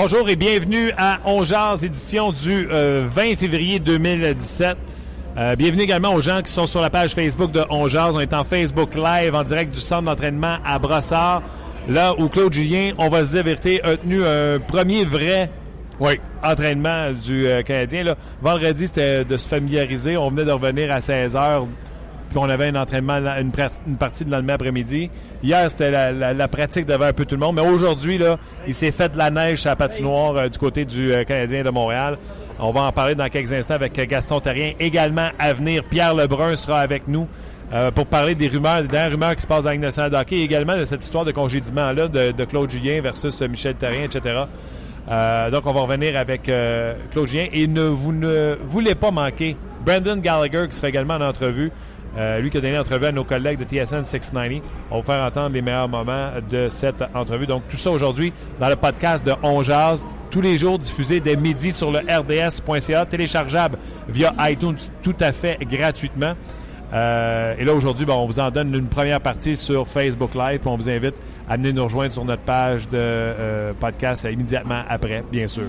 Bonjour et bienvenue à On Jazz, édition du euh, 20 février 2017. Euh, bienvenue également aux gens qui sont sur la page Facebook de On Jazz. On est en Facebook Live en direct du centre d'entraînement à Brossard, là où Claude Julien, on va se dire vérité, a tenu un premier vrai entraînement du euh, Canadien. Là. Vendredi, c'était de se familiariser. On venait de revenir à 16 heures puis on avait un entraînement, une, partie de lendemain après-midi. Hier, c'était la, pratique devant un peu tout le monde. Mais aujourd'hui, là, il s'est fait de la neige à la patinoire euh, du côté du euh, Canadien de Montréal. On va en parler dans quelques instants avec euh, Gaston Terrien. Également, à venir, Pierre Lebrun sera avec nous pour parler des rumeurs, des dernières rumeurs qui se passent dans la Ligue nationale et également de cette histoire de congédiement-là de, de Claude Julien versus Michel Terrien, etc. Euh, donc, on va revenir avec Claude Julien. Et ne, vous ne voulez pas manquer Brandon Gallagher qui sera également en entrevue. Euh, lui qui a donné l'entrevue à nos collègues de TSN 690. On va vous faire entendre les meilleurs moments de cette entrevue. Donc, tout ça aujourd'hui dans le podcast de On Jazz. Tous les jours diffusé dès midi sur le rds.ca, téléchargeable via iTunes tout à fait gratuitement. Euh, et là, aujourd'hui, ben, on vous en donne une première partie sur Facebook Live. Puis on vous invite à venir nous rejoindre sur notre page de euh, podcast immédiatement après, bien sûr.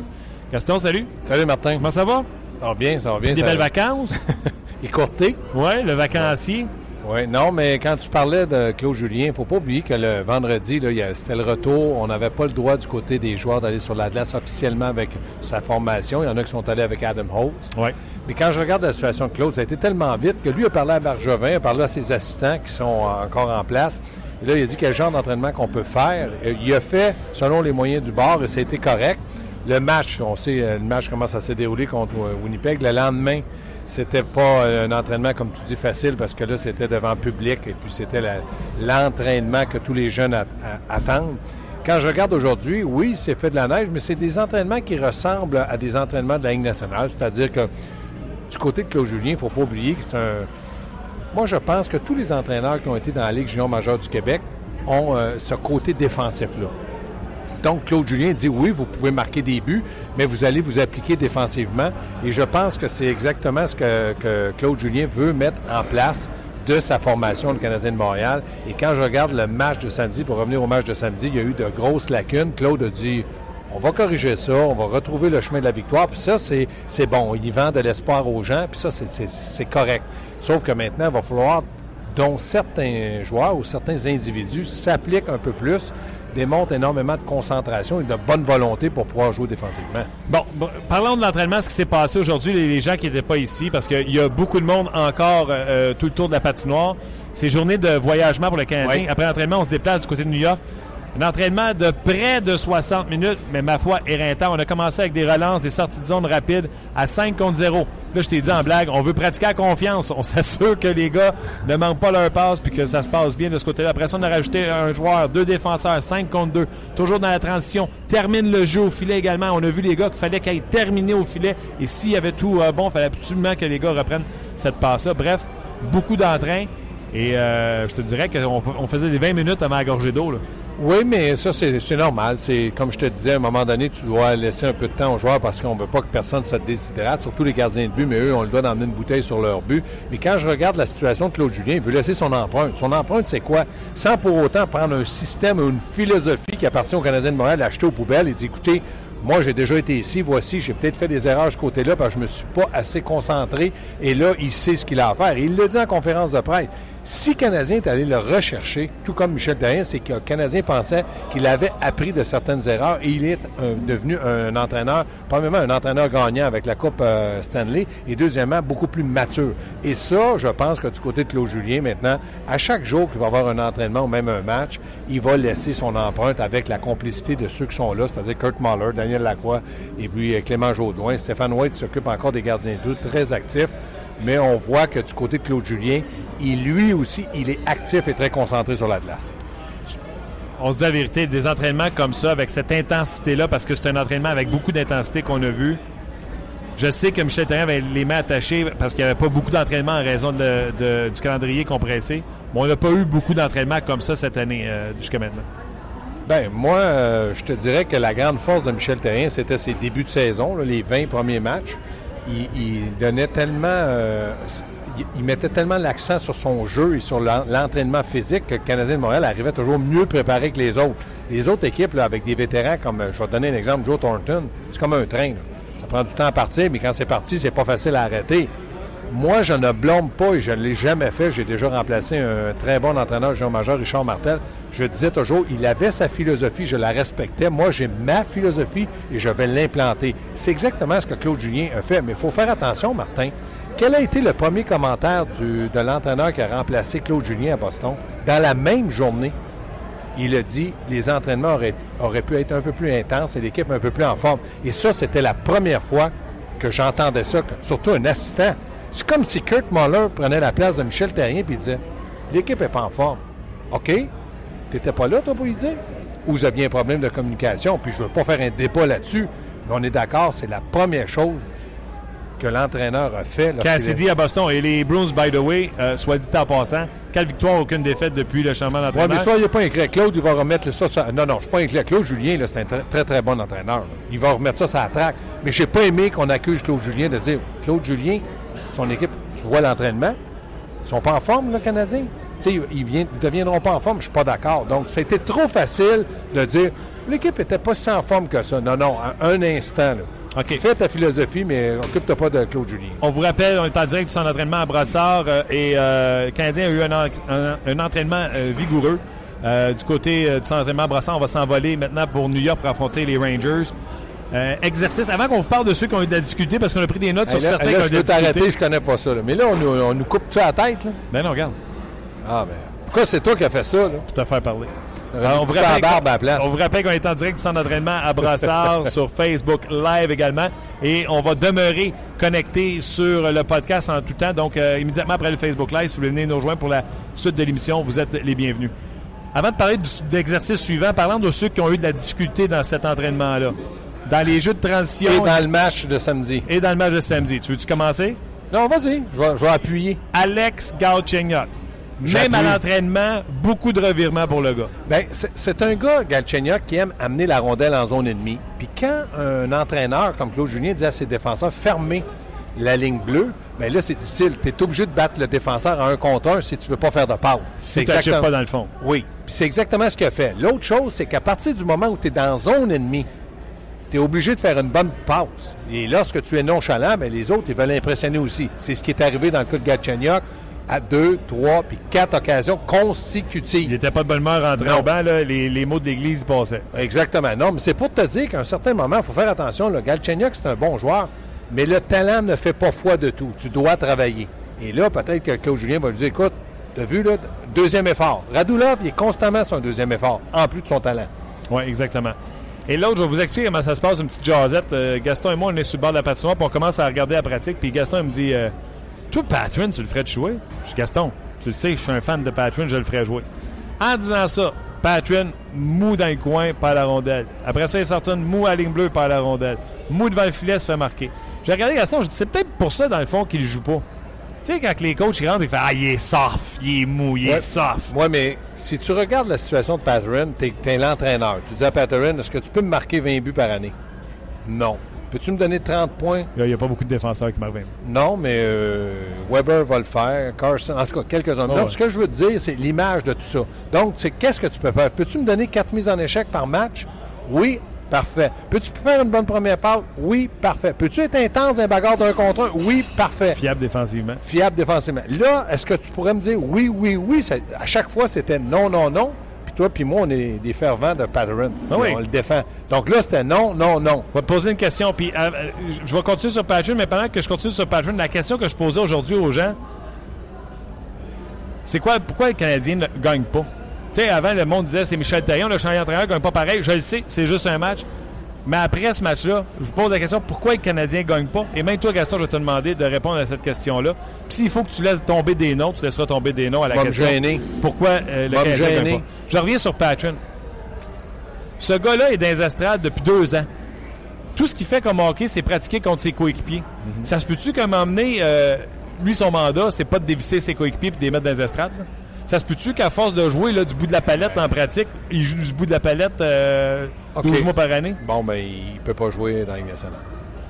Gaston, salut. Salut Martin. Comment ça va? Ça va bien, ça va bien. Des ça belles va. vacances? Écourté. Oui, le vacancier. Oui, non, mais quand tu parlais de Claude Julien, il faut pas oublier que le vendredi, c'était le retour. On n'avait pas le droit du côté des joueurs d'aller sur la glace officiellement avec sa formation. Il y en a qui sont allés avec Adam Holtz. Oui. Mais quand je regarde la situation de Claude, ça a été tellement vite que lui a parlé à Bargevin, a parlé à ses assistants qui sont encore en place. Et là, il a dit quel genre d'entraînement qu'on peut faire. Il a fait selon les moyens du bord et ça a été correct. Le match, on sait euh, le match comment ça s'est déroulé contre euh, Winnipeg. Le lendemain, c'était pas un entraînement, comme tu dis, facile parce que là, c'était devant public et puis c'était l'entraînement que tous les jeunes attendent. Quand je regarde aujourd'hui, oui, c'est fait de la neige, mais c'est des entraînements qui ressemblent à des entraînements de la Ligue nationale. C'est-à-dire que du côté de Claude Julien, il ne faut pas oublier que c'est un. Moi, je pense que tous les entraîneurs qui ont été dans la Ligue junior majeure du Québec ont euh, ce côté défensif-là. Donc, Claude Julien dit oui, vous pouvez marquer des buts, mais vous allez vous appliquer défensivement. Et je pense que c'est exactement ce que, Claude Julien veut mettre en place de sa formation, le Canadien de Montréal. Et quand je regarde le match de samedi, pour revenir au match de samedi, il y a eu de grosses lacunes. Claude a dit on va corriger ça, on va retrouver le chemin de la victoire. Puis ça, c'est bon. Il vend de l'espoir aux gens, puis ça, c'est correct. Sauf que maintenant, il va falloir, dont certains joueurs ou certains individus s'appliquent un peu plus, démontrent énormément de concentration et de bonne volonté pour pouvoir jouer défensivement. Bon, bon, parlons de l'entraînement, ce qui s'est passé aujourd'hui, les, les gens qui n'étaient pas ici, parce qu'il y a beaucoup de monde encore euh, euh, tout le tour de la patinoire. C'est journée de voyagement pour le Canadien. Oui. Après l'entraînement, on se déplace du côté de New York. Un entraînement de près de 60 minutes, mais ma foi, éreintant. On a commencé avec des relances, des sorties de zone rapides à 5 contre 0. Là, je t'ai dit en blague, on veut pratiquer à confiance. On s'assure que les gars ne manquent pas leur passe puis que ça se passe bien de ce côté-là. Après ça, on a rajouté un joueur, deux défenseurs, 5 contre 2. Toujours dans la transition. Termine le jeu au filet également. On a vu les gars qu'il fallait qu'ils aient terminé au filet. Et s'il y avait tout euh, bon, il fallait absolument que les gars reprennent cette passe-là. Bref, beaucoup d'entrain. Et euh, je te dirais qu'on on faisait des 20 minutes avant la gorgée d'eau. Oui, mais ça, c'est normal. C'est Comme je te disais, à un moment donné, tu dois laisser un peu de temps aux joueurs parce qu'on ne veut pas que personne se déshydrate, surtout les gardiens de but, mais eux, on le doit d'emmener une bouteille sur leur but. Mais quand je regarde la situation de Claude Julien, il veut laisser son empreinte. Son empreinte, c'est quoi? Sans pour autant prendre un système ou une philosophie qui appartient aux Canadiens de Montréal, l'acheter aux poubelles et dire, écoutez, Moi, j'ai déjà été ici, voici, j'ai peut-être fait des erreurs de ce côté-là parce que je me suis pas assez concentré. Et là, il sait ce qu'il a à faire. Il le dit en conférence de presse. Si Canadien est allé le rechercher, tout comme Michel Terrien, c'est que Canadien pensait qu'il avait appris de certaines erreurs et il est devenu un entraîneur, premièrement un entraîneur gagnant avec la Coupe euh, Stanley et deuxièmement beaucoup plus mature. Et ça, je pense que du côté de Claude Julien maintenant, à chaque jour qu'il va avoir un entraînement ou même un match, il va laisser son empreinte avec la complicité de ceux qui sont là, c'est-à-dire Kurt Mahler, Daniel Lacroix et puis euh, Clément Jaudoin. Stéphane White s'occupe encore des gardiens de très actifs mais on voit que du côté de Claude Julien, il, lui aussi, il est actif et très concentré sur la glace. On se dit la vérité, des entraînements comme ça, avec cette intensité-là, parce que c'est un entraînement avec beaucoup d'intensité qu'on a vu. Je sais que Michel Therrien avait les mains attachées parce qu'il n'y avait pas beaucoup d'entraînement en raison du calendrier compressé. Mais on n'a pas eu beaucoup d'entraînement comme ça cette année euh, jusqu'à maintenant. Ben moi, euh, je te dirais que la grande force de Michel Therrien, c'était ses débuts de saison, les 20 premiers matchs Euh, il, mettait tellement l'accent sur son jeu et sur l'entraînement physique que le Canadien de Montréal arrivait toujours mieux préparé que les autres. Les autres équipes, avec des vétérans comme, je vais te donner un exemple, Joe Thornton, c'est comme un train. Ça prend du temps à partir, mais quand c'est parti, c'est pas facile à arrêter. Moi, je ne blâme pas et je ne l'ai jamais fait. J'ai déjà remplacé un très bon entraîneur, Jean-Major Richard Martel. Je disais toujours, il avait sa philosophie, je la respectais. Moi, j'ai ma philosophie et je vais l'implanter. C'est exactement ce que Claude Julien a fait. Mais il faut faire attention, Martin. Quel a été le premier commentaire de l'entraîneur qui a remplacé Claude Julien à Boston? Dans la même journée, il a dit les entraînements auraient, auraient pu être un peu plus intenses et l'équipe un peu plus en forme. Et ça, c'était la première fois que j'entendais ça, surtout un assistant c'est comme si Kurt Muller prenait la place de Michel Terrien et disait L'équipe n'est pas en forme. OK? T'étais pas là, toi, pour y dire? Ou vous aviez un problème de communication, puis je veux pas faire un débat là-dessus, mais on est d'accord, c'est la première chose que l'entraîneur a fait. Cassidy à Boston et les Bruins, by the way, euh, soit dit en passant, quelle victoire, aucune défaite depuis le changement d'entraîneur. Oui, mais soyez pas inquiet. Claude, il va remettre ça sur... Non, non, je suis pas inquiet. Claude Julien, c'est un très, très bon entraîneur. Il va remettre ça sur la traque. Mais j'ai pas aimé qu'on accuse Claude Julien de dire Claude Julien, son équipe, tu vois l'entraînement, ils sont pas en forme, le Canadien. ils ne deviendront pas en forme, je suis pas d'accord. Donc, c'était trop facile de dire l'équipe n'était pas si en forme que ça. Non, non, un instant. Là. Fais ta philosophie, mais occupe-toi pas de Claude Julien. On vous rappelle, on est en direct de son entraînement à Brassard euh, et euh, le Canadien a eu un, entraînement euh, vigoureux. du côté de son entraînement à Brassard, on va s'envoler maintenant pour New York pour affronter les Rangers. Euh, exercice. Avant qu'on vous parle de ceux qui ont eu de la difficulté, parce qu'on a pris des notes sur certains qui ont eu de la difficulté. Je t'arrêter, je connais pas ça. Mais là, on, nous coupe ça à la tête. Là. Ben non, regarde. Ah, ben. Pourquoi c'est toi qui as fait ça? Là? Pour te faire parler. on, vous rappelle on vous rappelle qu'on est en direct du centre d'entraînement à Brassard sur Facebook Live également. Et on va demeurer connecté sur le podcast en tout temps. Donc, euh, immédiatement après le Facebook Live, si vous voulez venir nous rejoindre pour la suite de l'émission, vous êtes les bienvenus. Avant de parler de l'exercice suivant, parlant de ceux qui ont eu de la difficulté dans cet entraînement-là dans les jeux de transition. Et dans le match de samedi. Et dans le match de samedi. Tu veux-tu commencer? Non, vas-y. Je vais, appuyer. Alex Galchenyuk. Même à l'entraînement, beaucoup de revirements pour le gars. Bien, c'est un gars, Galchenyuk, qui aime amener la rondelle en zone ennemie. Puis quand un entraîneur comme Claude Julien dit à ses défenseurs fermez la ligne bleue, bien là, c'est difficile. Tu es obligé de battre le défenseur à un contre un si tu veux pas faire de passe. Si tu exactement... pas dans le fond. Oui. Puis c'est exactement ce qu'il a fait. L'autre chose, c'est qu'à partir du moment où tu es dans zone ennemie, tu es obligé de faire une bonne passe. Et lorsque tu es nonchalant, bien, les autres, ils veulent impressionner aussi. C'est ce qui est arrivé dans le cas de Gatchenyuk à deux, trois, puis quatre occasions consécutives. Il n'était pas de bonne humeur rentré au banc, là, les, mots de l'Église passaient. Exactement. Non, mais c'est pour te dire qu'à un certain moment, il faut faire attention. Le Galchenyuk, c'est un bon joueur, mais le talent ne fait pas foi de tout. Tu dois travailler. Et là, peut-être que Claude Julien va lui dire, écoute, tu as vu, là, deuxième effort. Radulov, il est constamment sur un deuxième effort, en plus de son talent. Oui, exactement. Et l'autre, je vais vous expliquer comment ça se passe, une petite jasette. Euh, Gaston et moi, on est sur le bord de la patinoire, puis on commence à regarder la pratique. Puis Gaston, il me dit euh, Toi, Patrick, tu le ferais de jouer? Je dis Gaston, tu le sais, je suis un fan de Patrick, je le ferais jouer. En disant ça, Patrick, mou dans le coin, par la rondelle. Après ça, il sort une mou à ligne bleue, par la rondelle. Mou devant le filet, se fait marquer. J'ai regardé Gaston, je dis C'est peut-être pour ça, dans le fond, qu'il joue pas. Tu sais, quand les coachs ils rentrent, ils font Ah, il est soft, il est mou, il est soft. Moi, mais si tu regardes la situation de Patterson, tu es, l'entraîneur. Tu dis à Patterson, est-ce que tu peux me marquer 20 buts par année? Non. Peux-tu me donner 30 points? Il n'y a pas beaucoup de défenseurs qui marquent 20 Non, mais euh, Weber va le faire, Carson, en tout cas, quelques-uns. Oh, Ce que je veux te dire, c'est l'image de tout ça. Donc, c'est qu'est-ce que tu peux faire? Peux-tu me donner 4 mises en échec par match? Oui, Parfait. Peux-tu faire une bonne première passe? Oui, parfait. Peux-tu être intense dans un bagarre d'un contre un? Oui, parfait. Fiable défensivement. Fiable défensivement. Là, est-ce que tu pourrais me dire oui, oui, oui? Ça- à chaque fois, c'était non, non, non? Puis toi, puis moi, on est des fervents de Patterson. Ah oui. On le défend. Donc là, c'était non, non, non. Je vais te poser une question, puis euh, euh, je vais continuer sur Patrick, mais pendant que je continue sur Patrick, la question que je posais aujourd'hui aux gens, c'est quoi, pourquoi les Canadiens ne gagnent pas? Tu sais, avant, le monde disait c'est Michel Taillon, le champion d'entraîneur ne gagne pas pareil. Je le sais, c'est juste un match. Mais après ce match-là, je vous pose la question pourquoi les Canadiens ne gagnent pas? Et même toi, Gaston, je vais te demander de répondre à cette question-là. Puis s'il faut que tu laisses tomber des noms, tu laisseras tomber des noms à la question. Pourquoi euh, le Canadien ne gagne pas? Je reviens sur Patrick. Ce gars-là est dans les estrades depuis deux ans tout ce qu'il fait comme hockey, c'est pratiquer contre ses coéquipiers. Ça se peut-tu moment donné, euh, lui, son mandat, c'est pas de dévisser ses coéquipiers et de les mettre dans les estrades? Ça se peut-tu qu'à force de jouer là, du bout de la palette en pratique, il joue du bout de la palette euh, OK. 12 mois par année? Bon, ben, il peut pas jouer dans la Ligue nationale.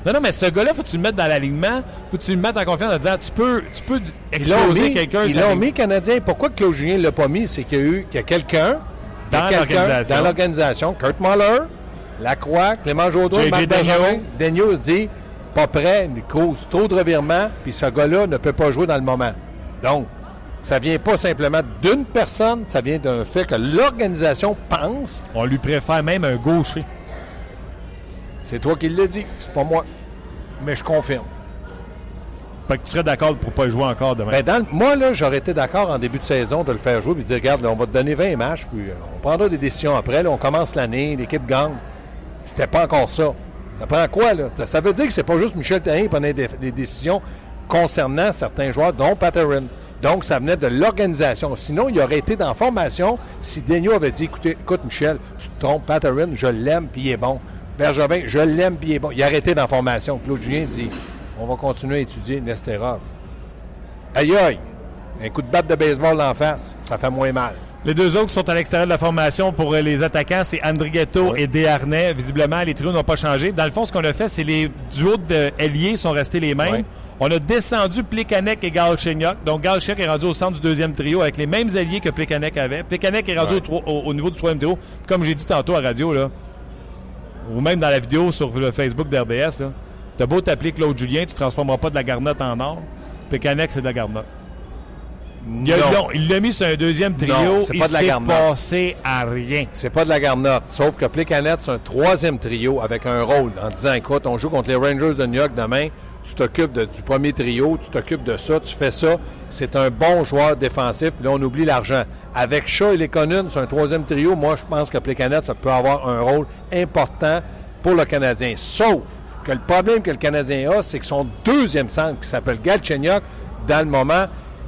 Non, non, mais ce gars-là, faut que tu le mettes dans l'alignement, faut que tu le mettes en confiance en disant tu peux, tu peux exploser quelqu'un. ils l'ont mis Canadien. Pourquoi Claude Julien ne l'a pas mis? C'est qu'il y a eu a quelqu'un Dans l'organisation. dans l'organisation. Kurt Muller, Lacroix, Clément Jaudoin, Marc. Benjamin. Daigneault dit pas prêt, il cause trop de revirements, puis ce gars-là ne peut pas jouer dans le moment. Donc, ça vient pas simplement d'une personne, ça vient d'un fait que l'organisation pense. On lui préfère même un gaucher. C'est toi qui l'as dit, c'est pas moi. Mais je confirme. Fait que tu serais d'accord pour pas jouer encore demain. Ben, dans le- moi, là, j'aurais été d'accord en début de saison de le faire jouer et de dire regarde, là, on va te donner 20 matchs, puis euh, on prendra des décisions après. Là, on commence l'année, l'équipe gagne. C'était pas encore ça. Ça prend quoi, là? Ça, ça veut dire que c'est pas juste Michel Terrien qui prenait des, des décisions concernant certains joueurs, dont Patterson. Donc, ça venait de l'organisation. Sinon, il aurait été dans la formation si Daigneault avait dit écoutez, écoute, Michel, tu te trompes, Patterson, je l'aime, puis il est bon. Bergevin, je l'aime, puis il est bon. Il a arrêté dans la formation. Claude Julien dit on va continuer à étudier Nesterov. Aïe aïe! Un coup de batte de baseball en face, ça fait moins mal. Les deux autres qui sont à l'extérieur de la formation pour euh, les attaquants, c'est Andrighetto Oui. et Desharnais. Visiblement, les trios n'ont pas changé. Dans le fond, ce qu'on a fait, c'est les duos de ailiers sont restés les mêmes. Oui. On a descendu Plekanec et Galchenyuk. Donc, Galchenyuk est rendu au centre du deuxième trio avec les mêmes alliés que Plekanec avait. Plekanec est rendu Ouais. au, tro- au- au niveau du troisième trio. Comme j'ai dit tantôt à radio, là, ou même dans la vidéo sur le Facebook d'RDS, là, t'as beau t'appeler Claude Julien, tu ne transformeras pas de la garnotte en or. Plekanec, c'est de la garnotte. Il a- Non. il l'a mis sur un deuxième trio. Non, c'est il pas de la s'est garnotte. passé à rien. C'est pas de la garnotte. Sauf que Plekanec, c'est un troisième trio avec un rôle en disant écoute, on joue contre les Rangers de New York demain. Tu t'occupes du premier trio, tu t'occupes de ça, tu fais ça. C'est un bon joueur défensif. Puis là, on oublie l'argent. Avec Shaw et Lekonen, c'est un troisième trio. Moi, je pense que Plekanec, ça peut avoir un rôle important pour le Canadien. Sauf que le problème que le Canadien a, c'est que son deuxième centre, qui s'appelle Galchenyuk, dans le moment,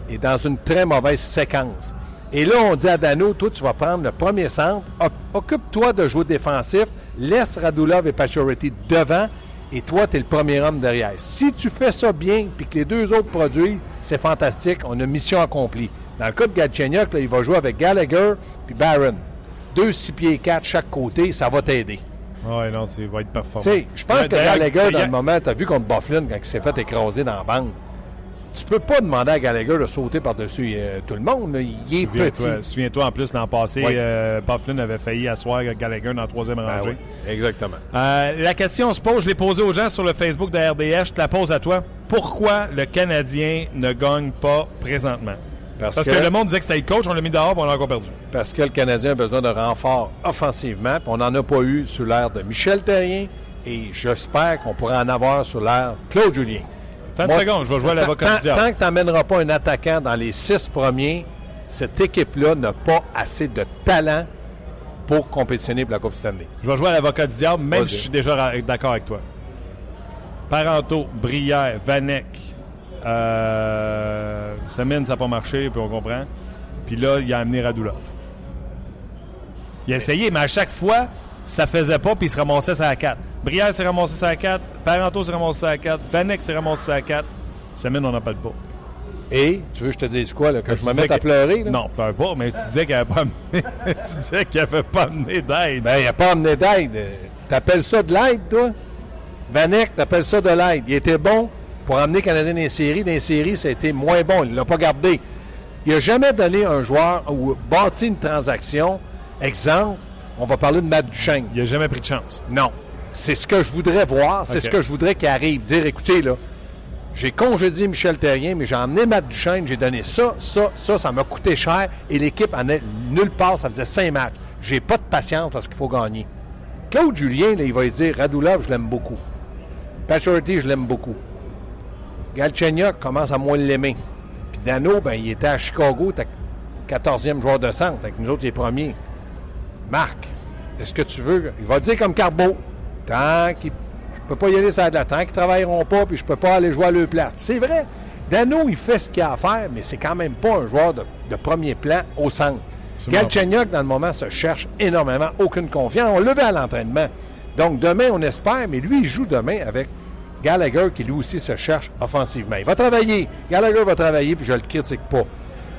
est dans une très mauvaise séquence. Et là, on dit à Dano, toi, tu vas prendre le premier centre, oc- occupe-toi de jouer défensif, laisse Radulov et Pacioretty devant, et toi, tu es le premier homme derrière. Si tu fais ça bien, puis que les deux autres produisent, c'est fantastique, on a mission accomplie. Dans le cas de Galchenyuk, là, il va jouer avec Gallagher puis Barron. Deux, six pieds quatre chaque côté, ça va t'aider. Oui, non, c'est va être performant. Je pense que Gallagher, dans le moment, tu as vu contre Bufflin, quand il s'est fait écraser dans la bande, tu peux pas demander à Gallagher de sauter par-dessus euh, tout le monde. là. Il est petit. Souviens-toi, en plus, l'an passé, Oui. euh, Bufflin avait failli asseoir Gallagher dans la troisième Ben rangée. oui, exactement. Euh, la question se pose, je l'ai posée aux gens sur le Facebook de RDS, je te la pose à toi. Pourquoi le Canadien ne gagne pas présentement? Parce, Parce que, que, le monde disait que c'était le coach, on l'a mis dehors, puis on l'a encore perdu. parce que le Canadien a besoin de renfort offensivement, puis on n'en a pas eu sous l'ère de Michel Terrien, et j'espère qu'on pourra en avoir sur l'ère Claude Julien. 30 Moi, secondes, je vais jouer à l'avocat tant- du diable. Tant que tu n'emmèneras pas un attaquant dans les six premiers, cette équipe-là n'a pas assez de talent pour compétitionner pour la Coupe Stanley. Je vais jouer à l'avocat du diable, même si je suis déjà d'accord avec toi. Parento, Brière, Vanek, euh, Semine, ça n'a pas marché, puis on comprend. Puis là, il a amené Radulov. Il a essayé, mais à chaque fois, ça faisait pas, puis il se ramassait ça à 4. Brière s'est ramassé ça à 4, Parento s'est ramassé ça à 4, Vanek s'est ramassé ça à 4. Semine, on n'en parle pas. Et, tu veux que je te dise quoi, là, que je Tu me mette à pleurer? là? Non, pleure pas, mais tu disais qu'il n'avait pas amené, tu disais qu'il avait pas amené d'aide. Ben, il n'a pas amené d'aide. T'appelles ça de l'aide, toi? Vanek, t'appelles ça de l'aide. Il était bon pour amener le Canadien dans les séries. Dans les séries, ça a été moins bon. Il ne l'a pas gardé. Il n'a jamais donné un joueur ou bâti une transaction. Exemple, On va parler de Matt Duchesne. Il n'a jamais pris de chance. Non. C'est ce que je voudrais voir. C'est ce que je voudrais qu'il arrive. Dire, écoutez, là, j'ai congédié Michel Terrien, mais j'ai emmené Matt Duchesne, j'ai donné ça, ça, ça, ça m'a coûté cher et l'équipe en est nulle part, ça faisait cinq matchs. J'ai pas de patience parce qu'il faut gagner. Claude Julien, là, il va lui dire Radulov, je l'aime beaucoup. Pachorty, je l'aime beaucoup. Galchenyuk commence à moins l'aimer. Puis Dano, ben, il était à Chicago, t'as 14e joueur de centre, avec nous autres les premiers. Marc, est-ce que tu veux. Il va dire comme Carbo. Tant qu'il. Je peux pas y aller ça de la tant qu'ils travailleront pas, puis je peux pas aller jouer à leur place. C'est vrai. Dano, il fait ce qu'il a à faire, mais c'est quand même pas un joueur de, de premier plan au centre. Galchenyuk, dans le moment, se cherche énormément. Aucune confiance. On le veut à l'entraînement. Donc, demain, on espère, mais lui, il joue demain avec Gallagher, qui lui aussi se cherche offensivement. Il va travailler. Gallagher va travailler, puis je le critique pas.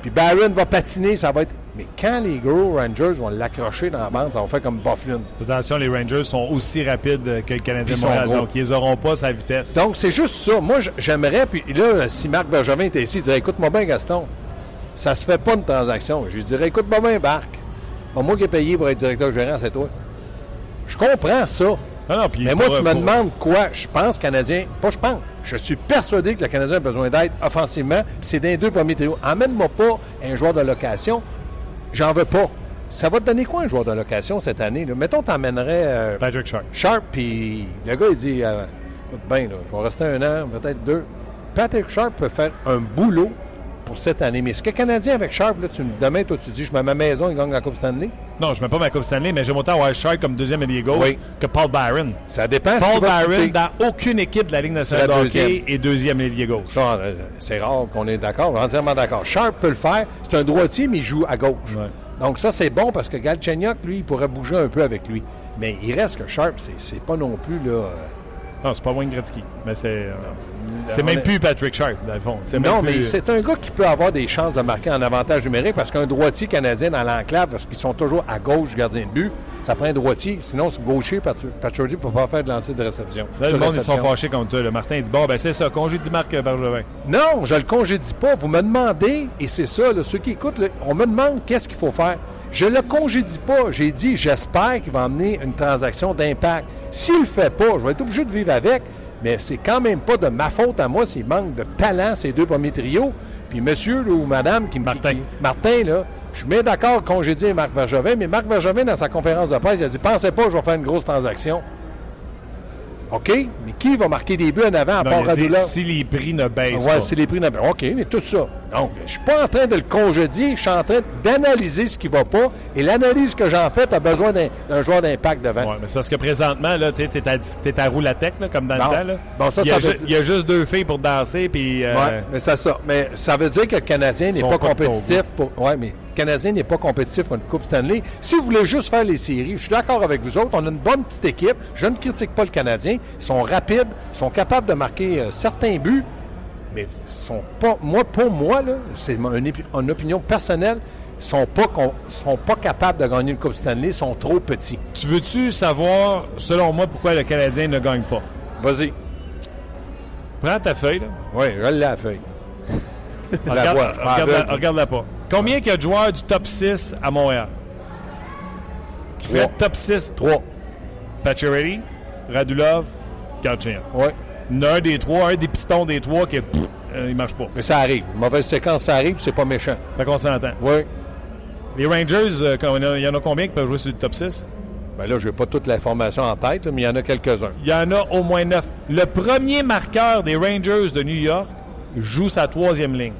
Puis Barron va patiner, ça va être. Mais quand les gros Rangers vont l'accrocher dans la bande, ça va faire comme Bufflin. Attention, les Rangers sont aussi rapides que le Canadien Montréal, donc ils les auront pas sa vitesse. Donc, c'est juste ça. Moi, j'aimerais, puis là, si Marc Bergevin était ici, il dirait Écoute-moi bien, Gaston, ça se fait pas une transaction. Je lui dirais Écoute-moi bien, Marc. Pas moi qui ai payé pour être directeur gérant, c'est toi. Je comprends ça. Ah non, Mais moi, tu me pour- demandes quoi? Je pense Canadien. Pas je pense. Je suis persuadé que le Canadien a besoin d'aide offensivement. C'est dans les deux premiers trios. Emmène-moi pas un joueur de location. J'en veux pas. Ça va te donner quoi un joueur de location cette année? Là? Mettons, t'emmènerais euh, Patrick Sharp. Sharp, puis le gars, il dit euh, Écoute bien, là, je vais rester un an, peut-être deux. Patrick Sharp peut faire un boulot pour cette année. Mais ce que Canadien avec Sharp, là, tu, demain, toi, tu dis Je mets ma maison, il gagne la Coupe Stanley? Non, je mets pas ma Coupe Stanley, mais j'aime autant Sharp comme deuxième ailier gauche Oui. que Paul Byron. Ça dépend Paul Byron, dans aucune équipe de la Ligue nationale de hockey, est deuxième ailier gauche. Euh, c'est rare qu'on est d'accord, entièrement d'accord. Sharp peut le faire. C'est un droitier, mais il joue à gauche. Ouais. Donc ça, c'est bon parce que Galchenyuk, lui, il pourrait bouger un peu avec lui. Mais il reste que Sharp, c'est, c'est pas non plus là. Euh, Non, c'est pas Wayne Gretzky. Mais c'est. euh, c'est même est- plus Patrick Sharp, dans le fond. Non, mais c'est un gars qui peut avoir des chances de marquer en avantage numérique parce qu'un droitier canadien dans l'enclave, parce qu'ils sont toujours à gauche gardien de but, ça prend un droitier. Sinon, c'est gaucher, Patrick ne peut pas faire de lancer de réception. Là, le monde, ils sont fâchés contre toi. Le Martin, dit Bon, ben c'est ça, congédie Marc Bergevin. Non, je le congédie pas. Vous me demandez, et c'est ça, là, ceux qui écoutent, là, on me demande qu'est-ce qu'il faut faire. Je le congédie pas. J'ai dit, j'espère qu'il va amener une transaction d'impact. S'il le fait pas, je vais être obligé de vivre avec, mais c'est quand même pas de ma faute à moi s'il manque de talent, ces deux premiers trios. Puis monsieur là, ou madame qui Martin. qui- Martin, là, je suis bien d'accord congédier Marc Bergevin, mais Marc Bergevin, dans sa conférence de presse, il a dit Pensez pas, je vais faire une grosse transaction. OK, mais qui va marquer des buts en avant à Non, part il a dit, si les prix ne baissent Ouais, pas. c'est les prix d'abord. OK, mais tout ça. Donc, je suis pas en train de le congédier, je suis en train d'analyser ce qui va pas. Et l'analyse que j'en fais, tu as besoin d'un joueur d'impact devant. Ouais, mais c'est parce que présentement, tu es à, à Roulatec, là, comme dans Bon. le temps. Là. Bon, ça, il, y a ça veut il y a juste deux filles pour danser, puis. euh, Ouais, mais c'est ça. Mais ça veut dire que le Canadien n'est pas compétitif pour. Ouais, mais le Canadien n'est pas compétitif pour une Coupe Stanley. Si vous voulez juste faire les séries, je suis d'accord avec vous autres. On a une bonne petite équipe. Je ne critique pas le Canadien. Ils sont rapides, ils sont capables de marquer euh, certains buts, mais sont pas. Moi, pour moi, c'est mon- une, opinion personnelle. Ils sont pas, sont pas capables de gagner une Coupe Stanley, ils sont trop petits. Tu veux-tu savoir, selon moi, pourquoi le Canadien ne gagne pas? Vas-y. Prends ta feuille, là. Oui, à la feuille. la Regarde, regarde-la, pas. Combien il y a de joueurs du top 6 à Montréal? Qui fait top 6? Trois. Pacioretty, Radulov, Galchenyuk. Oui. Il y en a un des trois, un des pistons des trois qui, pff, euh, il marche pas. Mais ça arrive. Mauvaise séquence, ça arrive, c'est pas méchant. Fait qu'on s'entend. Oui. Les Rangers, euh, quand- il y en a combien qui peuvent jouer sur le top 6? Ben là, je n'ai pas toute l'information en tête, là, mais il y en a quelques-uns. Il y en a au moins neuf. Le premier marqueur des Rangers de New York joue sa troisième ligne.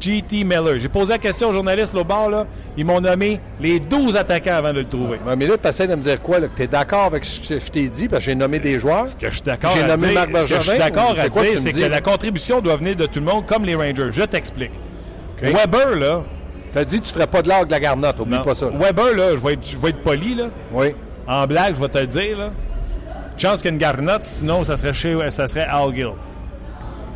G.T. Miller. J'ai posé la question aux journalistes là, au bar. Là. Ils m'ont nommé les 12 attaquants avant de le trouver. Ouais, mais là, tu essaies de me dire quoi? Que tu es d'accord avec ce que je t'ai dit, parce que j'ai nommé des joueurs. Ce que je suis d'accord J'ai nommé dire, Marc ce que je suis Bergevin, d'accord à quoi que dire, c'est que la contribution doit venir de tout le monde, comme les Rangers. Je t'explique. Weber, là, Tu as dit que tu ne ferais pas de l'art de la garnotte, oublie non. pas ça. là. Weber, là, je vais être, je vais être poli, là. Oui. En blague, je vais te le dire, là. Chance qu'il y a une garnotte, sinon ça serait, chez, ça serait Al Gill.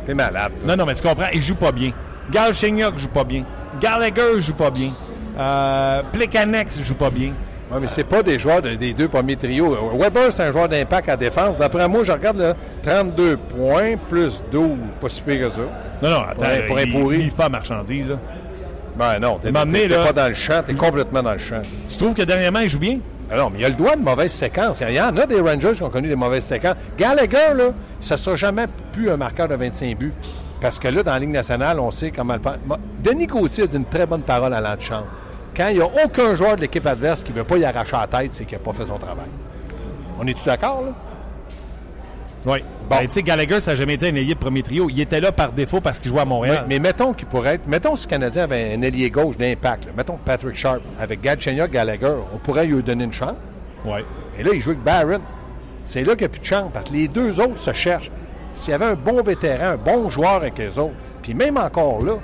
T'es malade. toi. Non, non, mais tu comprends, il joue pas bien. Galchenyuk joue pas bien. Gallagher joue pas bien. Euh, Plekanex joue pas bien. Ouais, mais c'est pas des joueurs de- des deux premiers trios. Weber, c'est un joueur d'impact à défense. D'après moi, je regarde là, 32 points plus 12. Pas si pire que ça. Non, non, attends, pour un il, pourri. il livre pas marchandise. Ben non, t'es pas dans le champ, t'es complètement dans le champ. Tu trouves que dernièrement, il joue bien? Alors, mais il y a le droit de mauvaise séquence. Il y en a des Rangers qui ont connu des mauvaises séquences. Gallagher, là, ça ne sera jamais plus un marqueur de 25 buts. Parce que là, dans la Ligue nationale, on sait comment le Denis Gauthier a dit une très bonne parole à l'antichambre. Quand il n'y a aucun joueur de l'équipe adverse qui ne veut pas y arracher la tête, c'est qu'il n'a pas fait son travail. On est-tu d'accord, là? Oui. Bon. Ben, tu sais, Gallagher, ça n'a jamais été un ailier de premier trio. Il était là par défaut parce qu'il jouait à Montréal. Mais mettons qu'il pourrait être. Mettons si le Canadien avait un ailier gauche d'impact. Mettons Patrick Sharp avec Galchenyuk Gallagher. On pourrait lui donner une chance. Ouais. Et là, il joue avec Barron. C'est là qu'il n'y a plus de chance parce que les deux autres se cherchent. S'il y avait un bon vétéran, un bon joueur avec les autres, puis même encore là,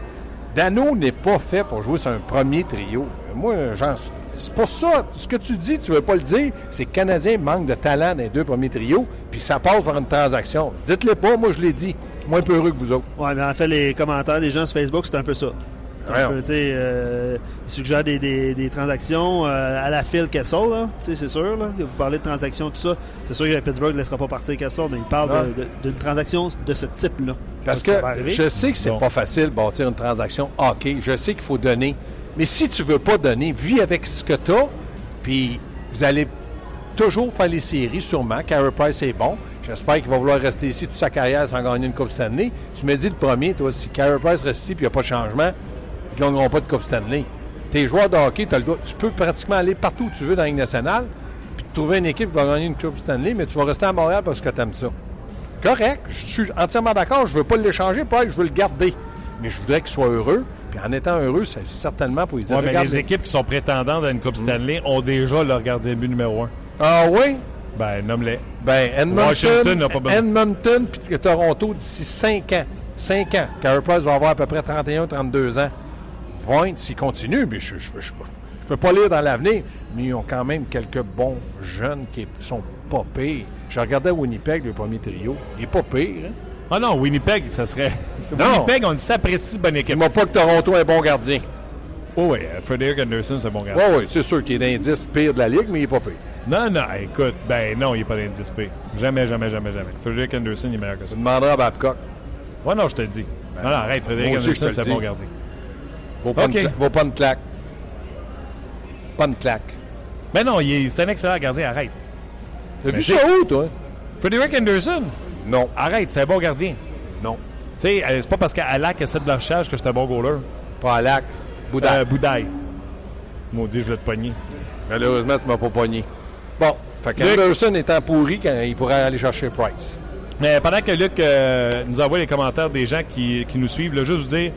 Dano n'est pas fait pour jouer sur un premier trio. Moi, j'en. C'est pour ça, ce que tu dis, tu ne veux pas le dire, c'est que le Canadien manque de talent dans les deux premiers trios, puis ça passe par une transaction. Dites-le pas, moi je l'ai dit. Moins peureux que vous autres. Ouais, mais en fait, les commentaires des gens sur Facebook, c'est un peu ça. Tu sais, euh, ils suggèrent des, des- des transactions euh, à la Phil Kessel, là. Tu sais, c'est sûr, là. Vous parlez de transactions, tout ça. C'est sûr que Pittsburgh ne laissera pas partir Kessel, mais il parle d'une transaction de ce type-là. Parce que je sais que c'est Non. pas facile de bâtir une transaction hockey. Je sais qu'il faut donner. Mais si tu veux pas donner, vis avec ce que tu as, puis vous allez toujours faire les séries, sûrement. Carey Price est bon. J'espère qu'il va vouloir rester ici toute sa carrière sans gagner une Coupe Stanley. Tu me dis le premier, toi, si Carey Price reste ici et il n'y a pas de changement, ils ne gagneront pas de Coupe Stanley. Tes joueurs de hockey, le droit- tu peux pratiquement aller partout où tu veux dans la Ligue nationale, puis trouver une équipe qui va gagner une Coupe Stanley, mais tu vas rester à Montréal parce que tu aimes ça. Correct, je suis entièrement d'accord. Je ne veux pas l'échanger, pas je veux le garder. Mais je voudrais qu'il soit heureux. Puis en étant heureux, c'est certainement pour dire Ouais, mais les équipes qui sont prétendantes à une Coupe Stanley ont déjà leur gardien de but numéro un. Ah oui? Ben, nomme-les. Ben, Edmonton, Washington n'a pas besoin. Edmonton puis Toronto d'ici 5 ans. 5 ans. Carey Price va avoir à peu près 31-32 ans. 20 s'il continue, mais je ne peux pas lire dans l'avenir. Mais ils ont quand même quelques bons jeunes qui sont pas pires. Je regardais Winnipeg, le premier trio. Il n'est pas pire. Hein? Ah non, Winnipeg, ça serait. Non. Winnipeg, on s'apprécie bonne équipe. Dis-moi pas que Toronto est bon gardien. Oh, oui, Frederick Anderson, c'est un bon gars. Oui, oui, c'est sûr qu'il est l'indice pire de la Ligue, mais il n'est pas pire. Non, non, écoute, ben non, il n'est pas d'indice P. Jamais, jamais, jamais, jamais. Frederick Anderson, il est meilleur que ça. Tu demanderas à Babcock. Ouais, non, je te le dis. non, non, arrête, aussi, Anderson, c'est un bon gardien. Vaut pas, OK. une, vaut pas une claque. Pas une claque. Ben non, c'est un excellent gardien, arrête. T'as vu Mais ça où, toi? Frederick Anderson, Non. arrête, c'est un bon gardien. Non. Tu sais, euh, c'est pas parce qu'Alak a 7 blanchages que c'est un bon goaler. Pas à lac. Bouddha. Euh, Boudaille. Maudit, je vais te pogner. Malheureusement, tu m'as pas pogné. Bon. Fait Anderson étant pourri, quand il pourrait aller chercher Price. Mais pendant que Luc euh, nous envoie les commentaires des gens qui, qui nous suivent, là, juste vous dire,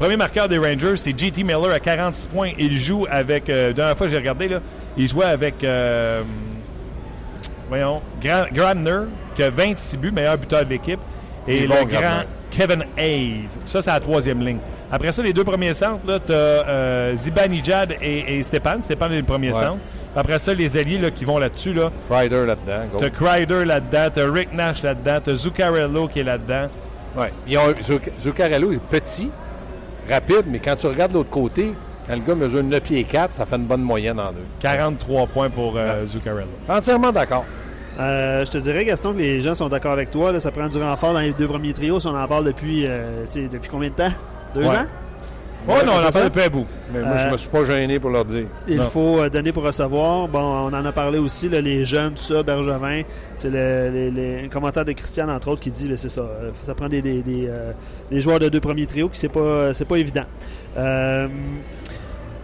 premier marqueur des Rangers, c'est JT Miller à 46 points. Il joue avec, euh, la dernière fois que j'ai regardé, là, il jouait avec, euh, voyons, Gra- qui a 26 buts, meilleur buteur de l'équipe. Et le grand. Kevin Hayes. Ça, c'est la troisième ligne. Après ça, les deux premiers centres, tu as Zibanejad et, et Stépan. Stépan est le premier Ouais. centre. Après ça, les alliés là, qui vont là-dessus, là, Ryder là-dedans. T'as Kreider là-dedans, t'as Rick Nash là-dedans, t'as Zuccarello qui est là-dedans. Ouais. Ils ont, Zuc- Zuccarello est petit, rapide, mais quand tu regardes l'autre côté, quand le gars mesure 9 pieds 4, ça fait une bonne moyenne en deux. 43 points pour euh, Zuccarello. Entièrement d'accord. Euh, je te dirais, Gaston, que les gens sont d'accord avec toi. Là, ça prend du renfort dans les deux premiers trios. Si on en parle depuis, euh, depuis combien de temps? Deux Ouais. ans? Oh non, on en c'est ça? parle depuis un bout. Mais moi, je Euh, me suis pas gêné pour leur dire. Il Non. faut euh, donner pour recevoir. Bon, on en a parlé aussi, là, les jeunes, tout ça, Bergevin. C'est le, les- les- un commentaire de Christian, entre autres, qui dit, c'est ça, euh, ça prend des, des, des, euh, des joueurs de deux premiers trios, qui c'est pas, c'est pas évident. Euh,